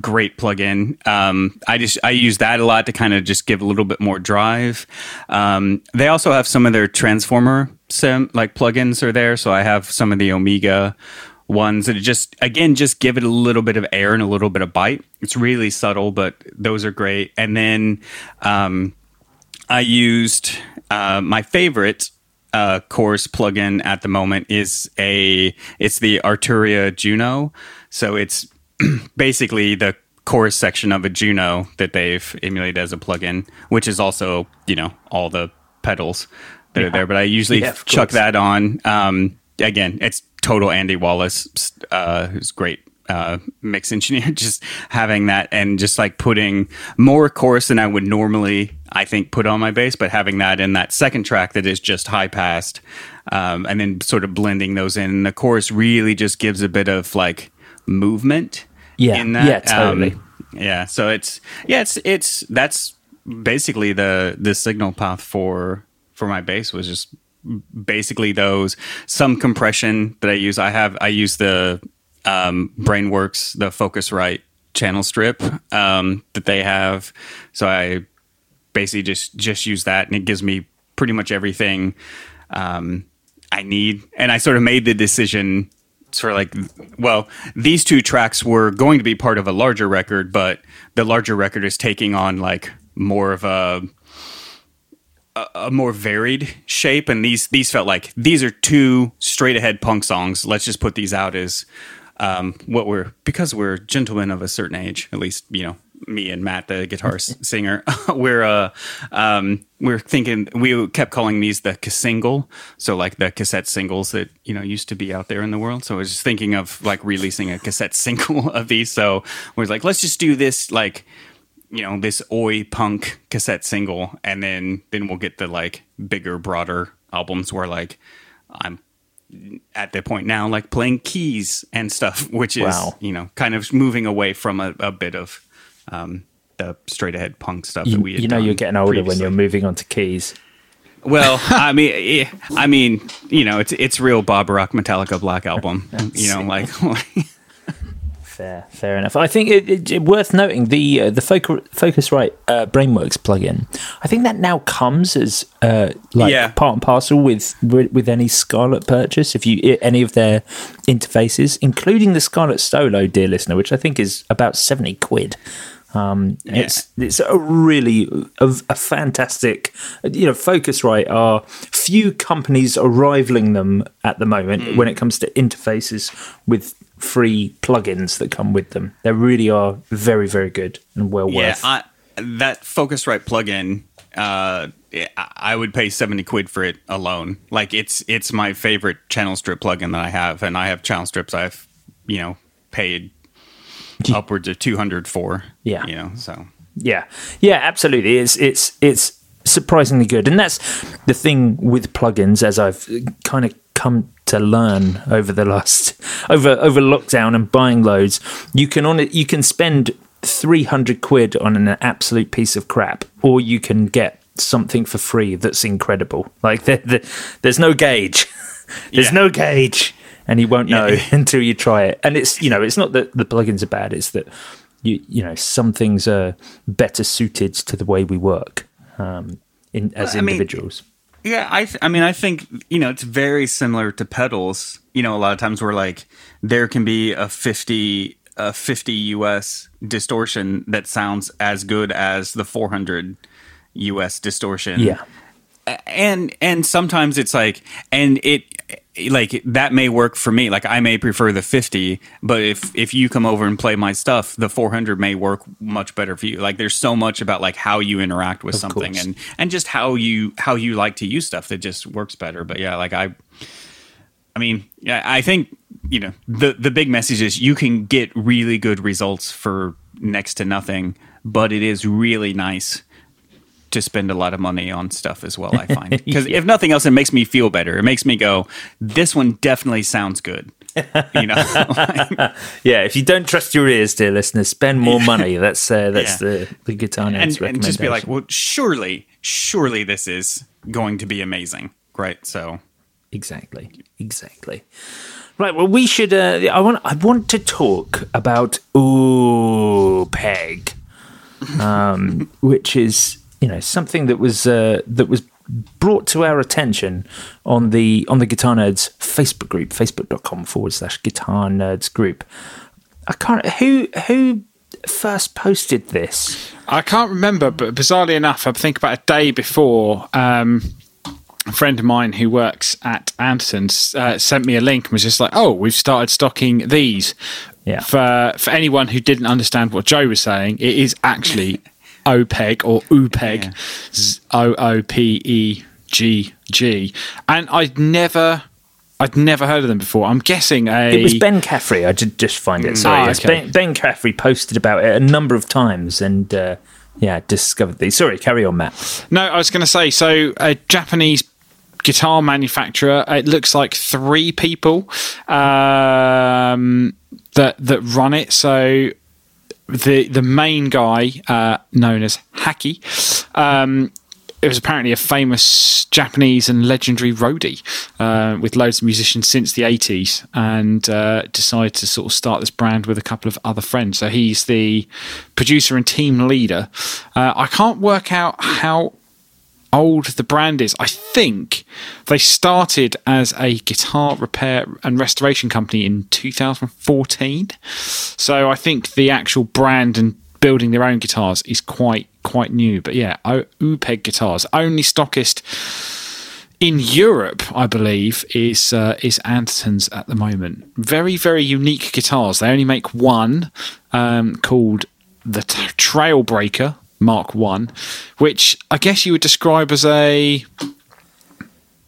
great plugin. Um, I just I use that a lot to kind of just give a little bit more drive. Um, they also have some of their transformer sim like plugins are there, so I have some of the Omega ones that just again just give it a little bit of air and a little bit of bite. It's really subtle, but those are great. And then um, I used uh, my favorite uh, chorus plugin at the moment is a it's the Arturia Juno. So it's [CLEARS THROAT] basically the chorus section of a Juno that they've emulated as a plugin, which is also you know all the pedals that are there. But I usually Yeah, chuck course. that on. Um, again, it's total Andy Wallace, uh, who's great uh, mix engineer. [LAUGHS] Just having that and just like putting more chorus than I would normally, I think, put on my bass, but having that in that second track that is just high passed, um, and then sort of blending those in. And the chorus really just gives a bit of like movement. Yeah, in that. yeah, totally. Um, yeah, so it's yeah, it's it's that's basically the the signal path for for my bass was just basically those some compression that I use. I have I use the um, Brainworx the Focusrite channel strip um, that they have, so I basically just just use that, and it gives me pretty much everything um, I need. And I sort of made the decision, sort of like, well, these two tracks were going to be part of a larger record, but the larger record is taking on like more of a a, a more varied shape, and these these felt like these are two straight ahead punk songs. Let's just put these out as um, what we're because we're gentlemen of a certain age, at least you know me and Matt, the guitar [LAUGHS] singer, [LAUGHS] we're uh, um, we're thinking we kept calling these the single, so like the cassette singles that you know used to be out there in the world. So I was just thinking of like releasing a cassette [LAUGHS] single of these. So we're like, let's just do this like you know this oi punk cassette single, and then then we'll get the like bigger, broader albums where like I'm at the point now like playing keys and stuff, [LAUGHS] which is Wow. you know kind of moving away from a, a bit of um, the straight ahead punk stuff that You, we. Had you know, you're getting older when you're moving on to keys. Well, [LAUGHS] I mean, I mean, you know, it's it's real Bob Rock Metallica Black album. [LAUGHS] You know, like Fair, fair enough. I think it, it, it- worth noting the uh, the Focus, Focusrite uh, Brainworx plugin. I think that now comes as uh, like Yeah. part and parcel with, with with any Scarlett purchase. If you any of their interfaces, including the Scarlett Solo, dear listener, which I think is about seventy quid. Um, It's it's a really a, a fantastic, you know, Focusrite are few companies are rivaling them at the moment when it comes to interfaces with free plugins that come with them. They really are very very good and well yeah, worth. I, that Focusrite plugin. Uh, I- I would pay seventy quid for it alone. Like it's it's my favorite channel strip plugin that I have, and I have channel strips I've you know paid upwards of two hundred for. Yeah. you know, so Yeah, yeah, absolutely. It's it's it's surprisingly good, and that's the thing with plugins, as I've kind of come to learn over the last over over lockdown and buying loads. You can on it, you can spend three hundred quid on an absolute piece of crap, or you can get something for free that's incredible. Like there, there, there's no gauge. [LAUGHS] There's Yeah. no gauge, and you won't know Yeah. [LAUGHS] until you try it. And it's you know it's not that the plugins are bad. It's that you you know some things are better suited to the way we work um, in as mean, individuals. Yeah, I th- I mean I think you know it's very similar to pedals. You know, a lot of times where like there can be a 50 a 50 US distortion that sounds as good as the 400 US distortion. yeah, And and sometimes it's like and it like that may work for me. Like I may prefer the 50, but if if you come over and play my stuff, the 400 may work much better for you. Like there's so much about like how you interact with Of something course. and and just how you how you like to use stuff that just works better. But yeah, like I I mean, yeah, I think you know the the big message is you can get really good results for next to nothing, but it is really nice to spend a lot of money on stuff as well. I [LAUGHS] find because if nothing else, it makes me feel better. It makes me go, this one definitely sounds good. You know, [LAUGHS] yeah. If you don't trust your ears, dear listeners, spend more [LAUGHS] money. That's uh, that's Yeah. the the guitar nerds and, and just be like, well, surely, surely this is going to be amazing, right? So Exactly. Exactly. Right. Well, we should. Uh, I want. I want to talk about ooh peg, um, which is you know something that was uh, that was brought to our attention on the on the Guitar Nerds Facebook group, facebook.com forward slash Guitar Nerds group. I can't. Who who first posted this? I can't remember, but bizarrely enough, I think about a day before, um, a friend of mine who works at Andertons uh, sent me a link and was just like, "Oh, we've started stocking these." Yeah. For for anyone who didn't understand what Joe was saying, it is actually [LAUGHS] OPEG or UPEG, O O P E G G, and I'd never. I'd never heard of them before. I'm guessing a. It was Ben Caffrey. I did just find it. Sorry, Ah, okay. Ben, ben Caffrey posted about it a number of times, and uh, yeah, discovered these. Sorry, carry on, Matt. No, I was going to say so. A Japanese guitar manufacturer. It looks like three people um, that that run it. So the the main guy, uh, known as Haki, um, it was apparently a famous Japanese and legendary roadie uh, with loads of musicians since the 80s and uh, decided to sort of start this brand with a couple of other friends. So he's the producer and team leader. Uh, I can't work out how old the brand is. I think they started as a guitar repair and restoration company in 2014. So I think the actual brand and building their own guitars is quite quite new. But yeah, UPEG guitars only stockist in Europe, I believe, is uh, is Andertons at the moment. Very very unique guitars. They only make one um, called the Trailbreaker Mark One, which I guess you would describe as a.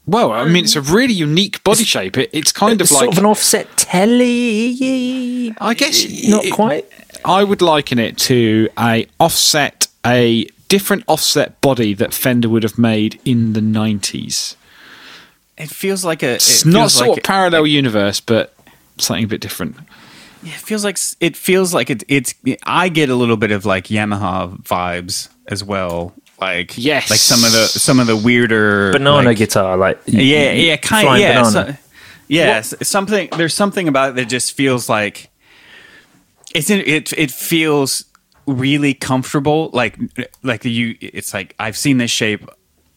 Well, I mean, it's a really unique body shape. It, it's kind of sort like of an offset telly. I guess not it- quite. I would liken it to a offset, a different offset body that Fender would have made in the nineties. It feels like a. It It's not sort like of parallel universe, but something a bit different. It feels like it feels like it, it's. I get a little bit of like Yamaha vibes as well. Like Yes. like some of the some of the weirder Banana like- guitar, like Yeah, yeah, kind of. Yeah, banana. so- yeah. s- Something there's something about it that just feels like it's in, it. It feels really comfortable. Like like you. It's like I've seen this shape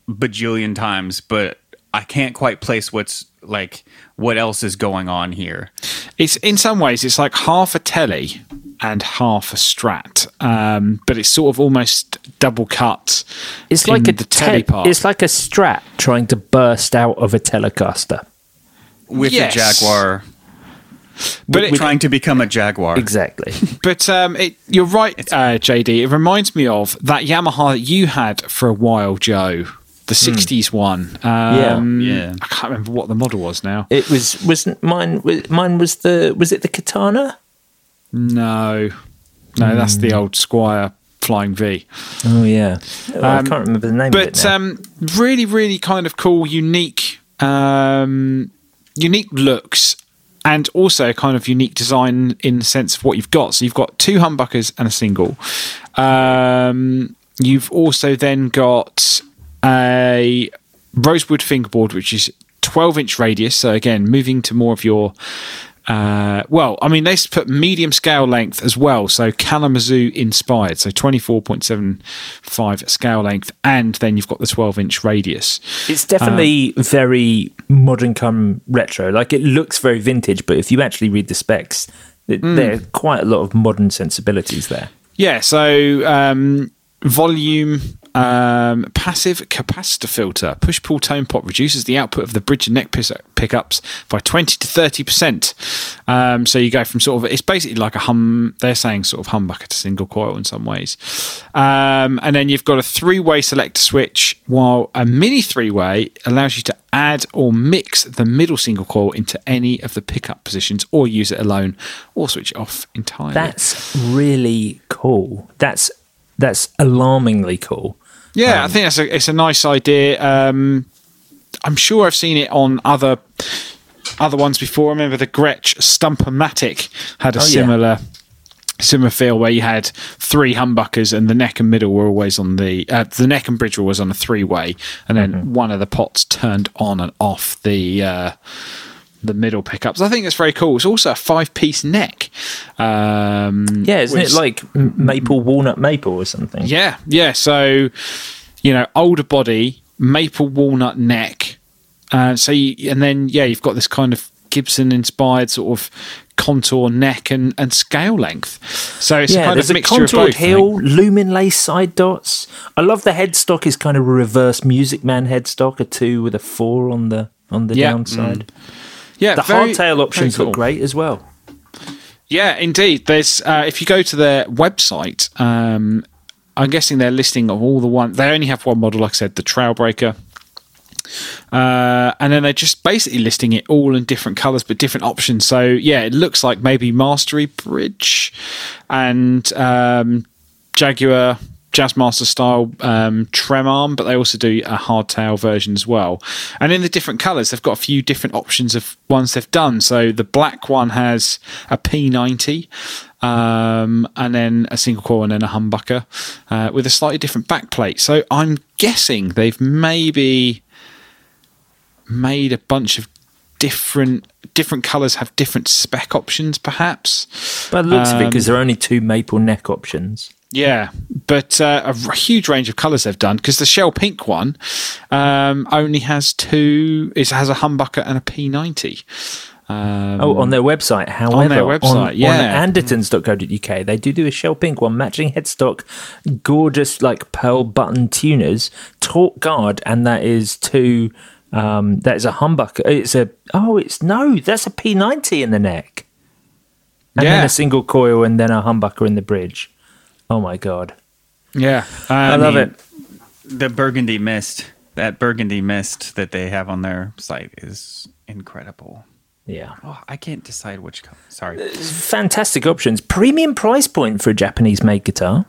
bajillion times, but I can't quite place what's like what else is going on here. It's in some ways it's like half a telly and half a strat, um, but it's sort of almost double cut. It's like a the telly te- part. It's like a Strat trying to burst out of a Telecaster. with Yes. a Jaguar. But it- trying to become a Jaguar. Exactly. [LAUGHS] But um, it, you're right, uh, JD. It reminds me of that Yamaha that you had for a while, Joe. The '60s one. Um, Yeah. I can't remember what the model was now. it was wasn't mine. was- Mine was the was it the Katana? No, no, that's Hmm. the old Squier Flying V. Oh yeah, I Um, can't remember the name. of it But now. um, really, really kind of cool, unique, um, unique looks, and also kind of unique design in the sense of what you've got. So you've got two humbuckers and a single. Um, you've also then got a rosewood fingerboard, which is 12 inch radius. So again, moving to more of your uh, well, I mean, they put medium scale length as well, so Kalamazoo inspired, so 24.75 scale length, and then you've got the 12 inch radius. It's definitely very modern come retro. Like it looks very vintage, but if you actually read the specs, it, there are quite a lot of modern sensibilities there. Yeah, so um, volume, um, passive capacitor filter, push pull tone pot reduces the output of the bridge and neck pickups by 20 to 30%. Um, so you go from sort of, it's basically like a hum, they're saying sort of humbucker to single coil in some ways. Um, and then you've got a three way selector switch, while a mini three way allows you to add or mix the middle single coil into any of the pickup positions or use it alone or switch it off entirely. That's really cool. That's that's alarmingly cool. Yeah, I think that's a, it's a nice idea. Um, I'm sure I've seen it on other other ones before. I remember the Gretsch Stumpomatic had a Oh, yeah. similar similar feel where you had three humbuckers and the neck and middle were always on the uh, the neck and bridge were always on a three way, and then Mm-hmm. one of the pots turned on and off the. Uh, the middle pickups. I think it's very cool. It's also a five piece neck. Um, Yeah, isn't which- it like maple, walnut, maple or something? yeah, yeah. So, you know, older body, maple walnut neck. Uh, so, you, and then yeah, you've got this kind of Gibson inspired sort of contour neck and, and scale length. So it's Yeah, kind there's of a mixture contoured of both. Heel, luminlay side dots. I love the headstock is kind of a reverse Music Man headstock, a two with a four on the on the Yeah. downside. Yeah, The very- hardtail options cool. look great as well. Yeah, indeed. There's uh, if you go to their website, um, I'm guessing they're listing of all the one. They only have one model, like I said, the Trailbreaker. Uh, and then they're just basically listing it all in different colors but different options. So yeah, it looks like maybe Mastery Bridge and um, Jaguar Jazzmaster style um, trem arm, but they also do a hardtail version as well. And in the different colors, they've got a few different options of ones they've done. So the black one has a P90, um, and then a single coil, and then a humbucker uh, with a slightly different backplate. So I'm guessing they've maybe made a bunch of different different colors have different spec options perhaps the looks of it, Um, because there are only two maple neck options. Yeah, but uh, a huge range of colours they've done because the shell pink one um, only has two. It has a humbucker and a P90. Um, Oh, on their website. However, on their website, on, yeah. on andertons.co.uk, they do do a shell pink one, matching headstock, gorgeous like pearl button tuners, torque guard, and that is two. Um, that is a humbucker. It's a oh, it's no, that's a P90 in the neck, and then a single coil, and then a humbucker in the bridge. Oh my god, Yeah, I um, love it. The burgundy mist, that burgundy mist that they have on their site is incredible. Yeah, Oh, I can't decide which color. Sorry. fantastic options. Premium price point for a Japanese-made guitar.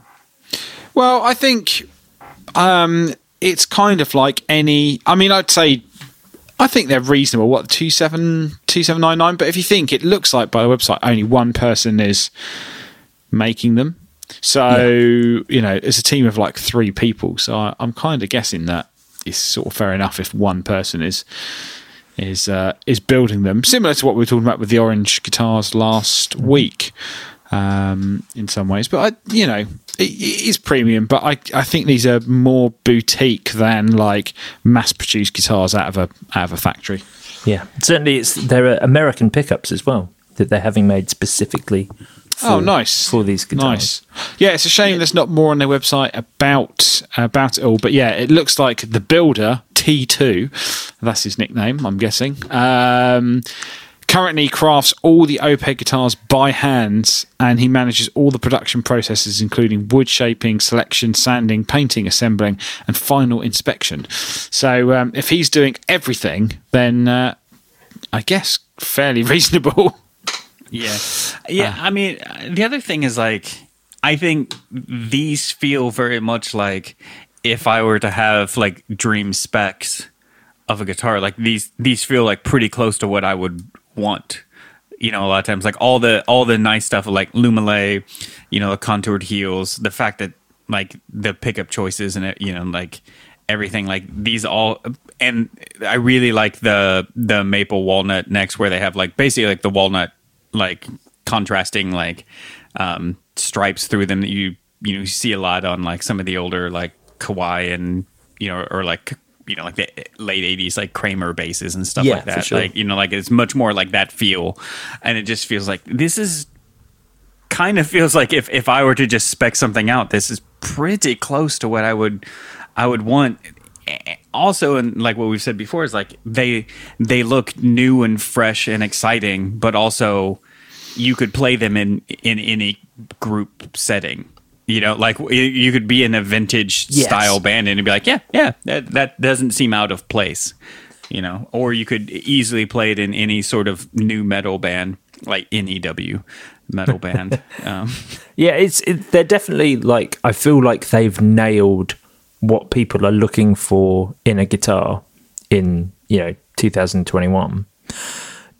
Well, I think um, it's kind of like any. I mean, I'd say I think they're reasonable. What two seven two seven nine nine? But if you think it looks like by the website, only one person is making them. So you know, it's a team of like three people. So I, I'm kind of guessing that it's sort of fair enough if one person is is uh, is building them. Similar to what we were talking about with the orange guitars last week, um, in some ways. But I, you know, it, it is premium. But I, I think these are more boutique than like mass produced guitars out of a out of a factory. Yeah, certainly it's there are American pickups as well that they're having made specifically. For, oh, nice for these guitars. Nice. Yeah, it's a shame there's not more on their website about about it all. But yeah, it looks like the builder T2, that's his nickname, I'm guessing. Um, currently crafts all the OPEG guitars by hand, and he manages all the production processes, including wood shaping, selection, sanding, painting, assembling, and final inspection. So um, if he's doing everything, then uh, I guess fairly [LAUGHS] reasonable. Yeah. Uh. Yeah. I mean, the other thing is like, I think these feel very much like if I were to have like dream specs of a guitar, like these, these feel like pretty close to what I would want. You know, a lot of times, like all the all the nice stuff, like Luminlay, you know, the contoured heels, the fact that like the pickup choices and it, you know, like everything, like these all, and I really like the the maple walnut necks where they have like basically like the walnut like contrasting like um stripes through them that you you know you see a lot on like some of the older like Kawai and you know or like you know like the late 80s like Kramer bases and stuff Yeah, like that. sure. like you know like it's much more like that feel. And it just feels like this is kind of feels like if if I were to just spec something out this is pretty close to what I would I would want. Also and like what we've said before is like they they look new and fresh and exciting but also you could play them in in any group setting you know like you- could be in a vintage Yes. style band and be like yeah yeah that, that doesn't seem out of place you know or you could easily play it in any sort of new metal band like NEW metal band [LAUGHS] um, Yeah, it's it, they're definitely like I feel like they've nailed what people are looking for in a guitar in you know 2021.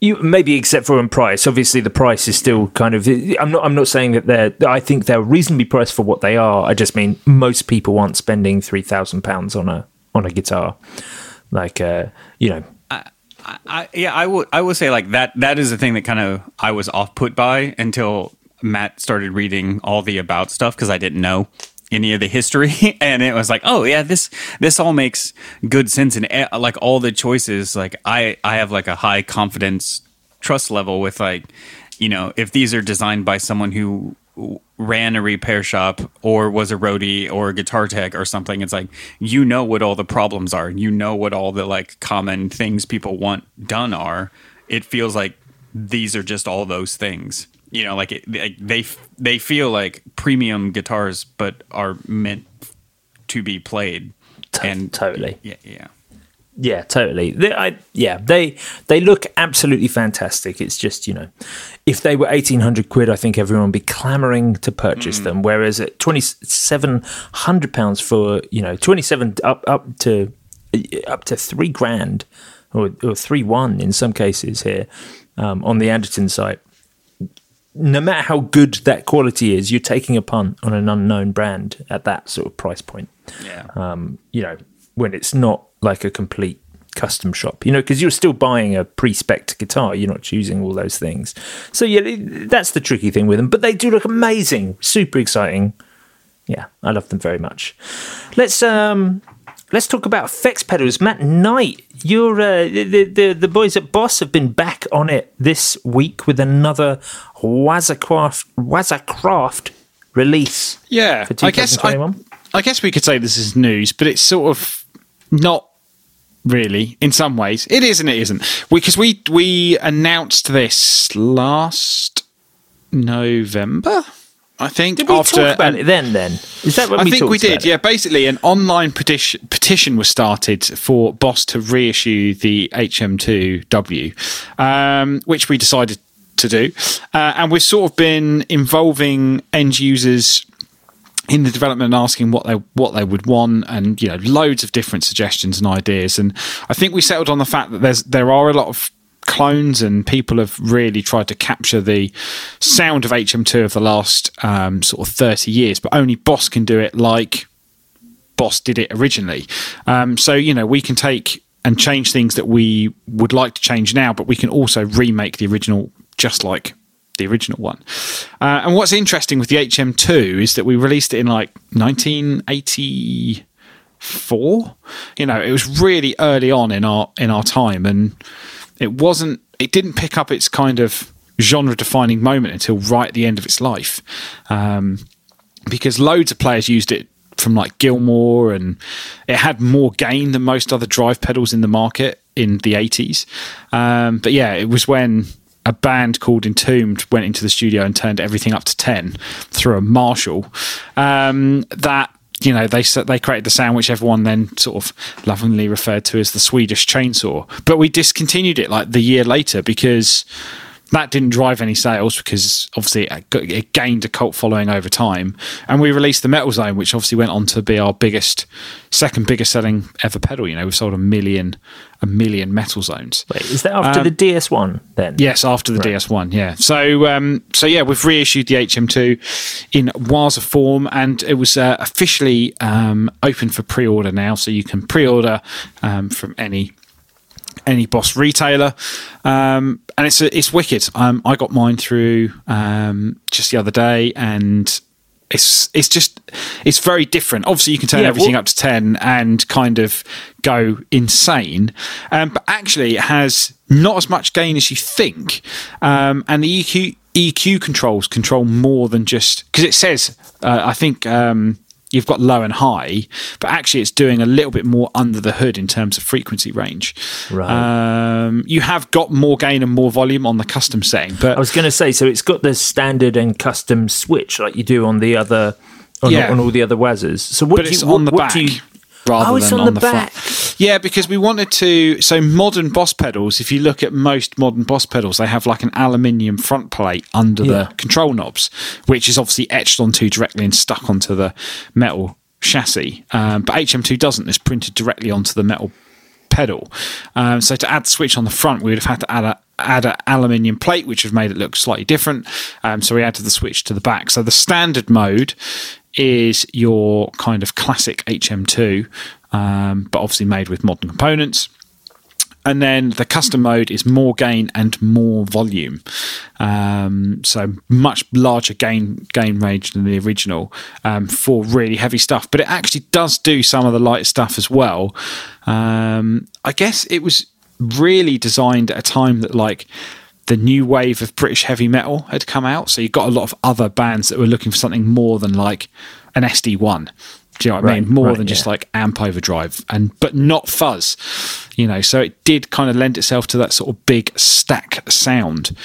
You maybe except for in price. Obviously, the price is still kind of. I'm not. I'm not saying that they're. I think they're reasonably priced for what they are. I just mean most people aren't spending three thousand pounds on a on a guitar. Like, uh, you know, I, yeah, I would I would say like that that is the thing that kind of I was off put by until Matt started reading all the about stuff because I didn't know any of the history [LAUGHS] and it was like oh yeah this this all makes good sense and eh, like all the choices like I I have like a high confidence trust level with like you know if these are designed by someone who ran a repair shop or was a roadie or a guitar tech or something it's like you know what all the problems are you know what all the like common things people want done are. It feels like these are just all those things you know like, it, like they they feel like premium guitars but are meant to be played and totally. yeah yeah Yeah, totally. They, I, yeah, they they look absolutely fantastic. It's just you know, if they were eighteen hundred quid, I think everyone would be clamoring to purchase them. Whereas at twenty seven hundred pounds for you know twenty seven up up to up to three grand or, or three one in some cases here um, on the Anderton site. No matter how good that quality is, you're taking a punt on an unknown brand at that sort of price point yeah um, you know, when it's not like a complete custom shop, you know, because you're still buying a pre-spec guitar, you're not choosing all those things. So yeah, that's the tricky thing with them. But they do look amazing, super exciting. Yeah, I love them very much. Let's um, let's talk about effects pedals. Matt Knight, you're uh, the, the the boys at Boss have been back on it this week with another Waza Craft Wazacraft release. Yeah, for I guess I, I guess we could say this is news, but it's sort of not really in some ways. It is and it isn't because we we announced this last November. I think Did we after talk about it then? Then is that when I we think we did. Yeah, basically, an online petition, petition was started for Boss to reissue the HM2W, um, which we decided to do, uh, and we've sort of been involving end users in the development and asking what they what they would want and you know loads of different suggestions and ideas and I think we settled on the fact that there's there are a lot of clones and people have really tried to capture the sound of HM2 of the last um, sort of 30 years but only Boss can do it like Boss did it originally um, so you know we can take and change things that we would like to change now but we can also remake the original just like the original one. Uh, and what's interesting with the HM2 is that we released it in like 1984. You know, it was really early on in our in our time, and it wasn't. It didn't pick up its kind of genre-defining moment until right at the end of its life, um, because loads of players used it from like Gilmour, and it had more gain than most other drive pedals in the market in the 80s. Um, but yeah, it was when a band called Entombed went into the studio and turned everything up to 10 through a Marshall. Um, that you know they they created the sound which everyone then sort of lovingly referred to as the Swedish chainsaw. But we discontinued it like the year later because that didn't drive any sales because obviously it, got- it gained a cult following over time. And we released the Metal Zone, which obviously went on to be our biggest, second biggest selling ever pedal. You know, we've sold a million, a million Metal Zones. Wait, is that after Um, the DS one then? Yes, after the DS1, yeah. So, um, so yeah, we've reissued the HM2 in Waza form, and it was uh, officially um, open for pre-order now. So you can pre-order um, from any any Boss retailer, um, and it's it's wicked. Um, I got mine through um, just the other day, and it's it's just it's very different. Obviously, you can turn Yeah, everything well- up to ten and kind of go insane, um, but actually, it has not as much gain as you think, um, and the EQ EQ controls control more than just because it says uh, I think. Um, You've got low and high, but actually, it's doing a little bit more under the hood in terms of frequency range. Right. Um, you have got more gain and more volume on the custom setting, but I was going to say, so it's got the standard and custom switch like you do on the other, on, Yeah. on all the other Wazas. So what but do you, what, on the what back do you? Rather Oh, it's than on on, the the, back. front. Yeah, because we wanted to. So modern Boss pedals, if you look at most modern Boss pedals, they have like an aluminium front plate under Yeah. the control knobs, which is obviously etched onto directly and stuck onto the metal chassis. Um, but HM2 doesn't. It's printed directly onto the metal pedal. Um, so to add the switch on the front, we would have had to add a add an aluminium plate, which have made it look slightly different. Um, so we added the switch to the back. So the standard mode is your kind of classic HM2, um, but obviously made with modern components. And then the custom mode is more gain and more volume, um, so much larger gain gain range than the original um, for really heavy stuff. But it actually does do some of the light stuff as well. Um, I guess it was really designed at a time that like the new wave of British heavy metal had come out, so you got a lot of other bands that were looking for something more than like an SD one. Do you know what I mean? More right, than just yeah. like amp overdrive and but not fuzz you know so it did kind of lend itself to that sort of big stack sound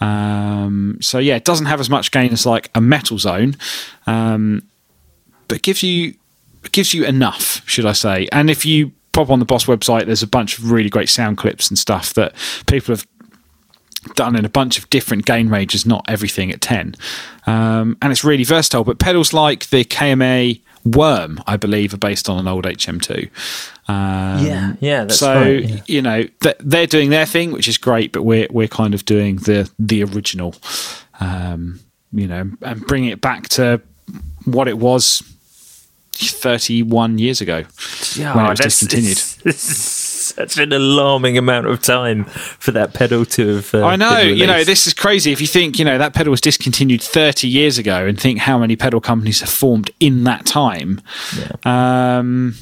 um, so yeah it doesn't have as much gain as like a metal zone um, but gives you gives you enough should i say and if you pop on the boss website there's a bunch of really great sound clips and stuff that people have done in a bunch of different gain ranges, not everything at 10. Um, and it's really versatile. But pedals like the KMA Worm, I believe, are based on an old HM2. Um, Yeah, yeah, that's so, right, yeah. you know, th- they're doing their thing, which is great, but we're, we're kind of doing the, the original, um, you know, and bringing it back to what it was 31 years ago Yeah, when it was discontinued. [LAUGHS] it's Such an alarming amount of time for that pedal to have. Uh, I know, you know, this is crazy. If you think, you know, that pedal was discontinued 30 years ago and think how many pedal companies have formed in that time. Um,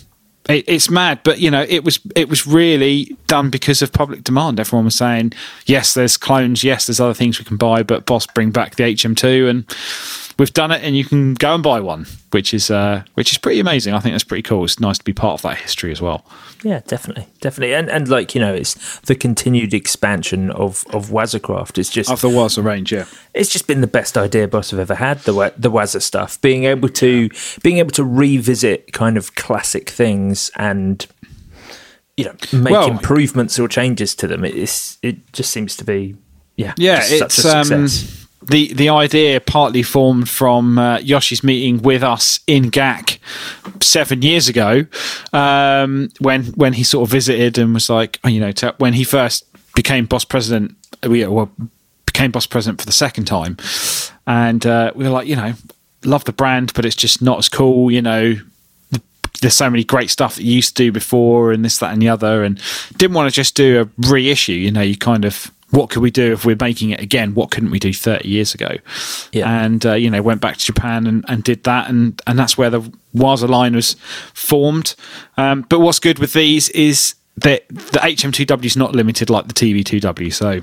It, it's mad, but you know, it was it was really done because of public demand. Everyone was saying, yes, there's clones, yes, there's other things we can buy, but Boss bring back the HM2, and we've done it, and you can go and buy one, which is uh, which is pretty amazing. I think that's pretty cool. It's nice to be part of that history as well. Yeah, definitely, definitely, and and like you know, it's the continued expansion of of Waza Craft. It's just Of the Waza range, yeah. it's just been the best idea boss have ever had the the Waza stuff being able to being able to revisit kind of classic things and you know make Well- improvements or changes to them it's it just seems to be yeah Yeah, it's such a um, success. The the idea partly formed from uh, Yoshi's meeting with us in GAC seven years ago, um, when when he sort of visited and was like, oh, you know, to, when he first became boss president, we well, became boss president for the second time, and uh, we were like, you know, love the brand, but it's just not as cool, you know. There's so many great stuff that you used to do before, and this, that, and the other, and didn't want to just do a reissue. You know, you kind of what could we do if we're making it again? What couldn't we do 30 years ago? Yeah. And, uh, you know, went back to Japan and, and did that. And, and that's where the Waza line was formed. Um, but what's good with these is that the HM2W is not limited like the TB2W. So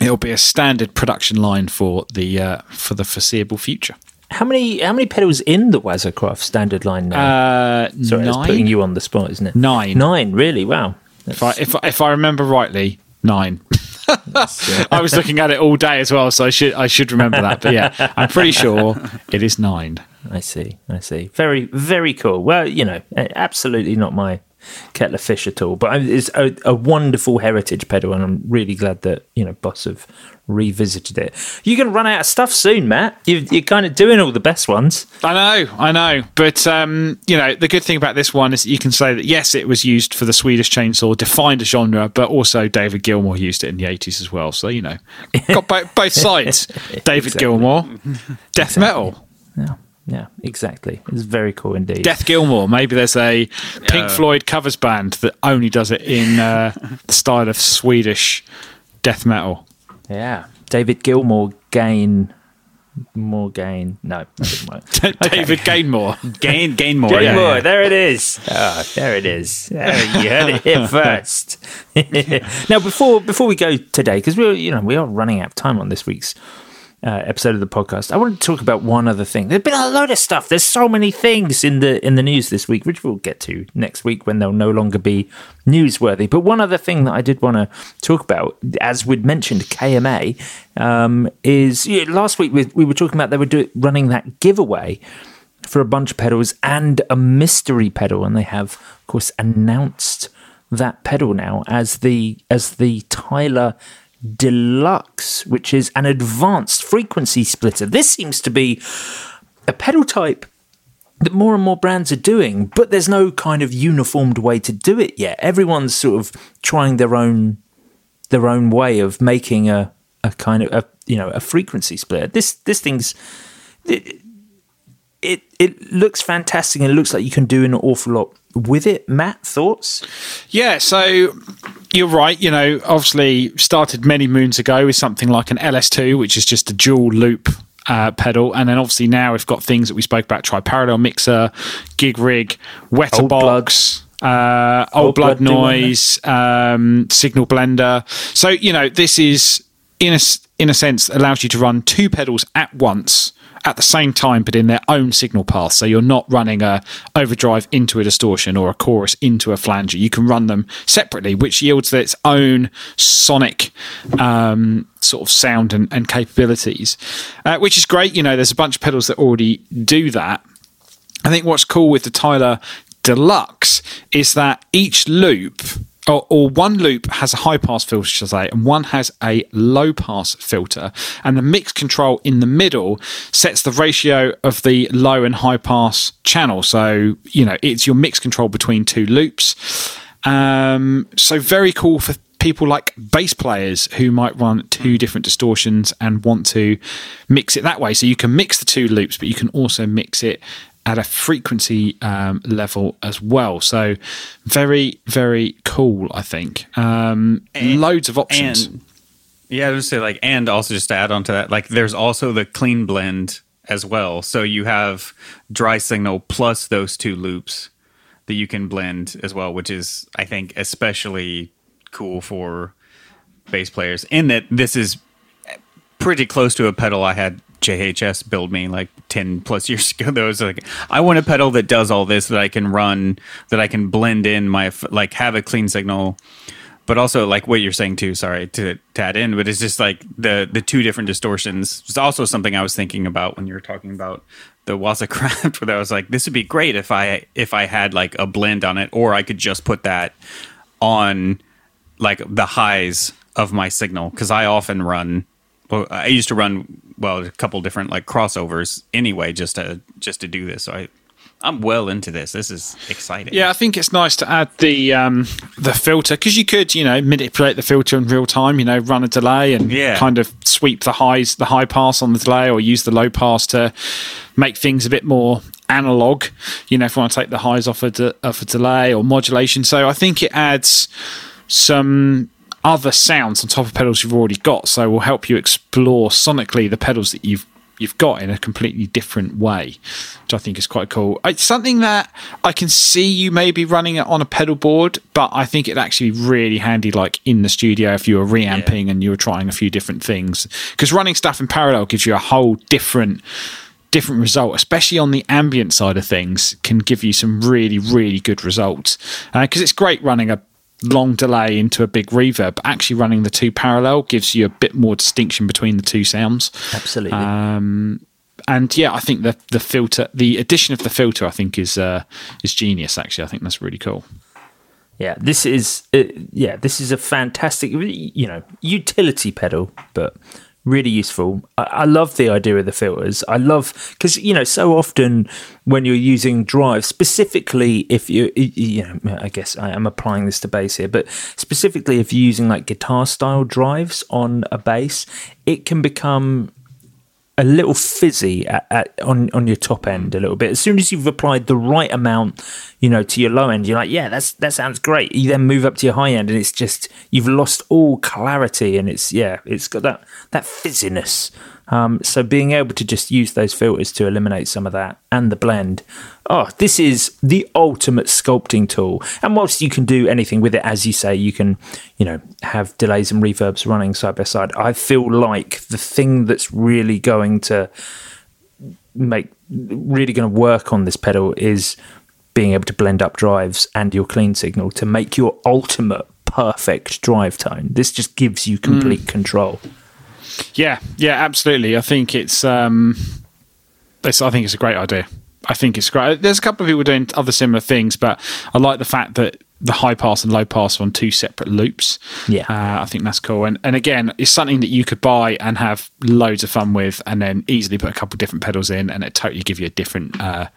it'll be a standard production line for the, uh, for the foreseeable future. how many how many pedals in the Waza Craft standard line now Uh, sorry that's nine? putting you on the spot isn't it Nine. nine really wow If I, if, if I remember rightly, nine. [LAUGHS] I was looking at it all day as well, so I should I should remember that. But yeah, I'm pretty sure it is nine. I see. I see. Very, very cool. Well, you know, absolutely not my kettle of fish at all, but it's a, a wonderful heritage pedal, and I'm really glad that you know Boss have revisited it. You're going to run out of stuff soon, Matt. You're, you're kind of doing all the best ones. I know, I know, but um, you know the good thing about this one is that you can say that yes, it was used for the Swedish chainsaw, defined a genre, but also David Gilmour used it in the 80s as well. So you know, got both, both [LAUGHS] sides. David Exactly. Gilmour, death metal. Yeah, yeah, exactly. It's very cool indeed. Death Gilmour. Maybe there's a Pink Floyd covers band that only does it in uh, the style of Swedish death metal. Yeah, David Gilmour gain more gain. No, that didn't work. [LAUGHS] David Gainmore. Gain, gain more. Gain yeah, more. yeah. There it is. Ah, there it is. You heard it here [LAUGHS] first. [LAUGHS] now, before before we go today, because we're you know we are running out of time on this week's uh, episode of the podcast, I want to talk about one other thing. There's been a load of stuff. There's so many things in the in the news this week, which we'll get to next week when they'll no longer be newsworthy. But one other thing that I did want to talk about, as we'd mentioned, KMA, um, is yeah, last week we, we were talking about they were do, running that giveaway for a bunch of pedals and a mystery pedal, and they have, of course, announced that pedal now as the as the Tyler Deluxe, which is an advanced frequency splitter. This seems to be a pedal type that more and more brands are doing, but there's no kind of uniformed way to do it yet. Everyone's sort of trying their own their own way of making a a kind of a you know a frequency splitter. This this thing's it it looks fantastic and it looks like you can do an awful lot with it. Matt, thoughts? Yeah, so you're right. You know, obviously started many moons ago with something like an LS2, which is just a dual loop uh, pedal, and then obviously now we've got things that we spoke about: tri-parallel mixer, GigRig, wetter Old box. Uh, old, Old blood, Blood noise, um, signal blender. So you know this is in a in a sense allows you to run two pedals at once at the same time, but in their own signal path. So you're not running a overdrive into a distortion or a chorus into a flanger. You can run them separately, which yields its own sonic um, sort of sound and, and capabilities, uh, which is great. You know, there's a bunch of pedals that already do that. I think what's cool with the Tyler Deluxe is that each loop or, or one loop has a high pass filter, should I say, and one has a low pass filter. And the mix control in the middle sets the ratio of the low and high pass channel. So, you know, it's your mix control between two loops. Um, so, very cool for people like bass players who might run two different distortions and want to mix it that way. So, you can mix the two loops, but you can also mix it at a frequency um, level as well. So very, very cool, I think. Um, loads of options. And yeah, I was say like, and also just to add on to that, like, there's also the clean blend as well. So you have dry signal plus those two loops that you can blend as well, which is I think especially cool for bass players. In that this is pretty close to a pedal I had JHS build me like 10 plus [LAUGHS] years ago. Was like, I want a pedal that does all this that I can run, that I can blend in my, like, have a clean signal. But also, like what you're saying too, sorry to, to add in, but it's just like the the two different distortions. It's also something I was thinking about when you were talking about the Waza [LAUGHS] Craft, where I was like, this would be great if I if I had like a blend on it, or I could just put that on like the highs of my signal because I often run. Well, I used to run well a couple different like crossovers anyway, just to just to do this. So I, I'm well into this. This is exciting. Yeah, I think it's nice to add the um, the filter because you could, you know, manipulate the filter in real time. You know, run a delay and Yeah. kind of sweep the highs, the high pass on the delay, or use the low pass to make things a bit more analog. You know, if you want to take the highs off a de- off a delay or modulation. So I think it adds some other sounds on top of pedals you've already got. So it will help you explore sonically the pedals that you've you've got in a completely different way, which I think is quite cool. Uh, it's something that I can see you maybe running it on a pedal board, but I think it'd actually be really handy like in the studio if you were reamping and you were trying a few different things. Because running stuff in parallel gives you a whole different different result, especially on the ambient side of things, can give you some really, really good results. Uh, because it's great running a long delay into a big reverb, actually running the two parallel gives you a bit more distinction between the two sounds. Absolutely. Um, and yeah, I think the the filter, the addition of the filter, I think is uh, is genius. Actually, I think that's really cool. Yeah, this is uh, yeah, this is a fantastic you know utility pedal, but really useful. I, I love the idea of the filters. I love because you know so often when you're using drives, specifically if you you know I guess I am applying this to bass here, but specifically if you're using like guitar style drives on a bass, it can become a little fizzy at, at, on on your top end a little bit. As soon as you've applied the right amount, you know, to your low end, you're like, yeah, that's that sounds great. You then move up to your high end, and it's just you've lost all clarity, and it's yeah, it's got that that fizziness. Um, so being able to just use those filters to eliminate some of that and the blend, oh, this is the ultimate sculpting tool. And whilst you can do anything with it, as you say, you can, you know, have delays and reverbs running side by side. I feel like the thing that's really going to make really going to work on this pedal is being able to blend up drives and your clean signal to make your ultimate perfect drive tone. This just gives you complete control. Yeah, yeah, absolutely. I think it's um, it's, I think it's a great idea. I think it's great. There's a couple of people doing other similar things, but I like the fact that the high pass and low pass are on two separate loops. Yeah. uh, I think that's cool. And and again, it's something that you could buy and have loads of fun with, and then easily put a couple different pedals in, and it totally give you a different uh,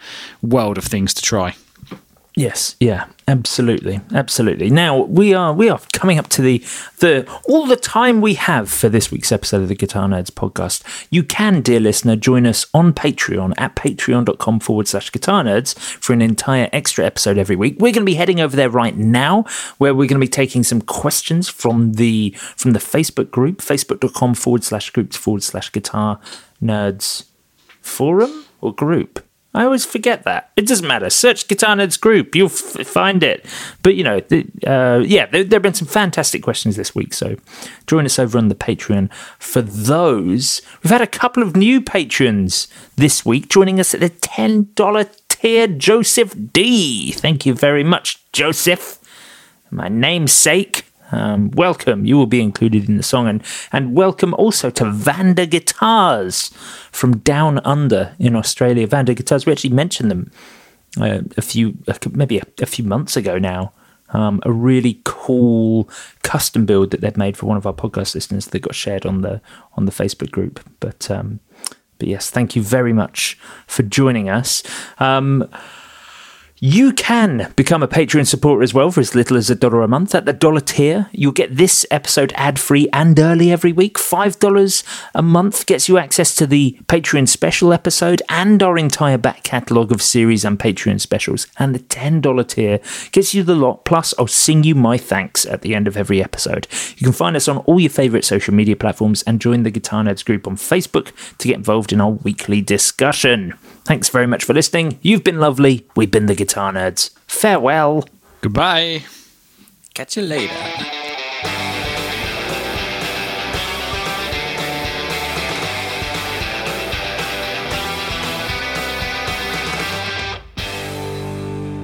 world of things to try. Yes, yeah, absolutely, absolutely. Now we are we are coming up to the the all the time we have for this week's episode of the Guitar Nerds podcast. You can, dear listener, join us on Patreon at patreon.com forward slash guitar nerds for an entire extra episode every week. We're going to be heading over there right now, where we're going to be taking some questions from the from the Facebook group, facebook.com forward slash groups forward slash guitar nerds forum or group. I always forget that. It doesn't matter. Search Guitar Nerds group, you'll f- find it. But you know, the, uh, yeah, there, there have been some fantastic questions this week. So join us over on the Patreon for those. We've had a couple of new patrons this week joining us at the ten dollar tier. Joseph D. Thank you very much, Joseph. My namesake. Um, welcome. You will be included in the song, and and welcome also to Vanda Guitars from Down Under in Australia. Vanda Guitars. We actually mentioned them uh, a few, maybe a, a few months ago now. Um, a really cool custom build that they've made for one of our podcast listeners that got shared on the on the Facebook group. But um, but yes, thank you very much for joining us. Um, you can become a Patreon supporter as well for as little as a dollar a month. At the dollar tier, you'll get this episode ad free and early every week. $5 a month gets you access to the Patreon special episode and our entire back catalogue of series and Patreon specials. And the $10 tier gets you the lot, plus I'll sing you my thanks at the end of every episode. You can find us on all your favourite social media platforms and join the Guitar Nerds group on Facebook to get involved in our weekly discussion. Thanks very much for listening. You've been lovely. We've been the Guitar guitar nerds. Farewell. Goodbye. Catch you later.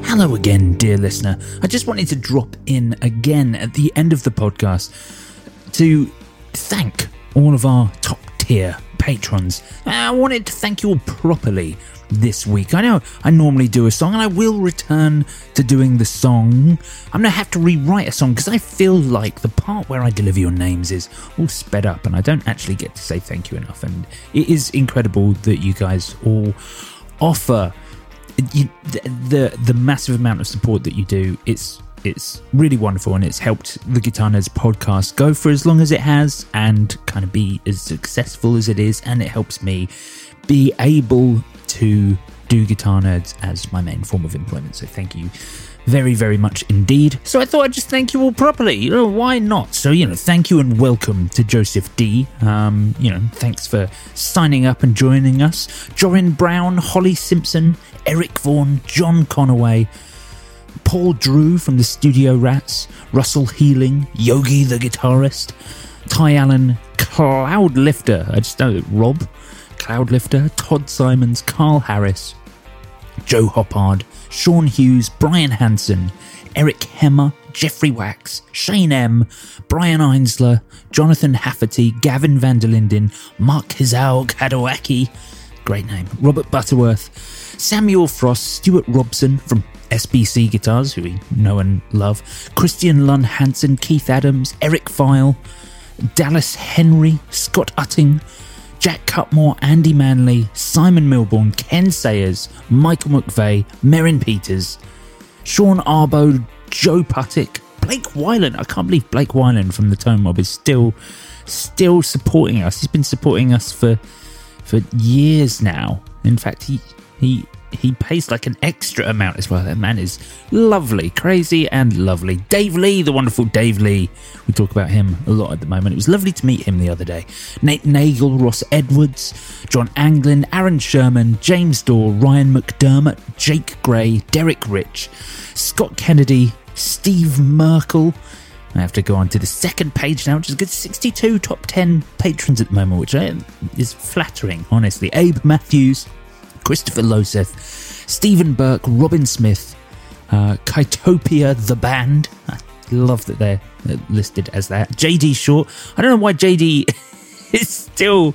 Hello again, dear listener. I just wanted to drop in again at the end of the podcast to thank all of our top tier patrons. I wanted to thank you all properly this week. I know I normally do a song and I will return to doing the song. I'm going to have to rewrite a song because I feel like the part where I deliver your names is all sped up and I don't actually get to say thank you enough. And it is incredible that you guys all offer you, the, the the massive amount of support that you do. It's it's really wonderful and it's helped the Guitar Nerds podcast go for as long as it has and kind of be as successful as it is. And it helps me be able to do Guitar Nerds as my main form of employment. So thank you very, very much indeed. So I thought I'd just thank you all properly. You know, why not? So, you know, thank you and welcome to Joseph D. Um, you know, thanks for signing up and joining us. Jorin Brown, Holly Simpson, Eric Vaughan, John Conaway, Paul Drew from the Studio Rats, Russell Healing, Yogi the guitarist, Ty Allen, Cloudlifter, I just know Rob, Cloudlifter, Todd Simons, Carl Harris, Joe Hoppard, Sean Hughes, Brian Hanson, Eric Hemmer, Jeffrey Wax, Shane M, Brian Einsler, Jonathan Hafferty, Gavin van der Linden, Mark Hizao Kadowaki, great name, Robert Butterworth, Samuel Frost, Stuart Robson from SBC Guitars, who we know and love, Christian Lund Hansen, Keith Adams, Eric File, Dallas Henry, Scott Utting, Jack Cutmore, Andy Manley, Simon Milbourne, Ken Sayers, Michael McVeigh, Merrin Peters, Sean Arbo, Joe Puttick, Blake Wyland. I can't believe Blake Wyland from the Tone Mob is still still supporting us. He's been supporting us for for years now. In fact, he he he pays like an extra amount as well. That man is lovely, crazy and lovely. Dave Lee, the wonderful Dave Lee. We talk about him a lot at the moment. It was lovely to meet him the other day. Nate Nagel, Ross Edwards, John Anglin, Aaron Sherman, James Dorr, Ryan McDermott, Jake Gray, Derek Rich, Scott Kennedy, Steve Merkel. I have to go on to the second page now, which is good 62 top 10 patrons at the moment, which uh, is flattering, honestly. Abe Matthews, Christopher Loseth, Stephen Burke, Robin Smith, uh, Kytopia the band. I love that they're uh, listed as that. JD Short. I don't know why JD [LAUGHS] is still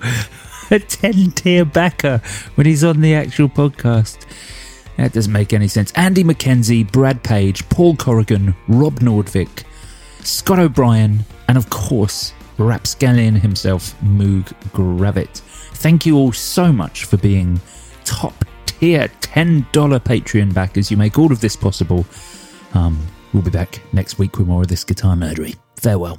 a 10 tier backer when he's on the actual podcast. That doesn't make any sense. Andy McKenzie, Brad Page, Paul Corrigan, Rob Nordvik, Scott O'Brien, and of course, Rapscallion himself, Moog Gravit. Thank you all so much for being top tier $10 Patreon backers. You make all of this possible. Um, we'll be back next week with more of this guitar nerdery. Farewell.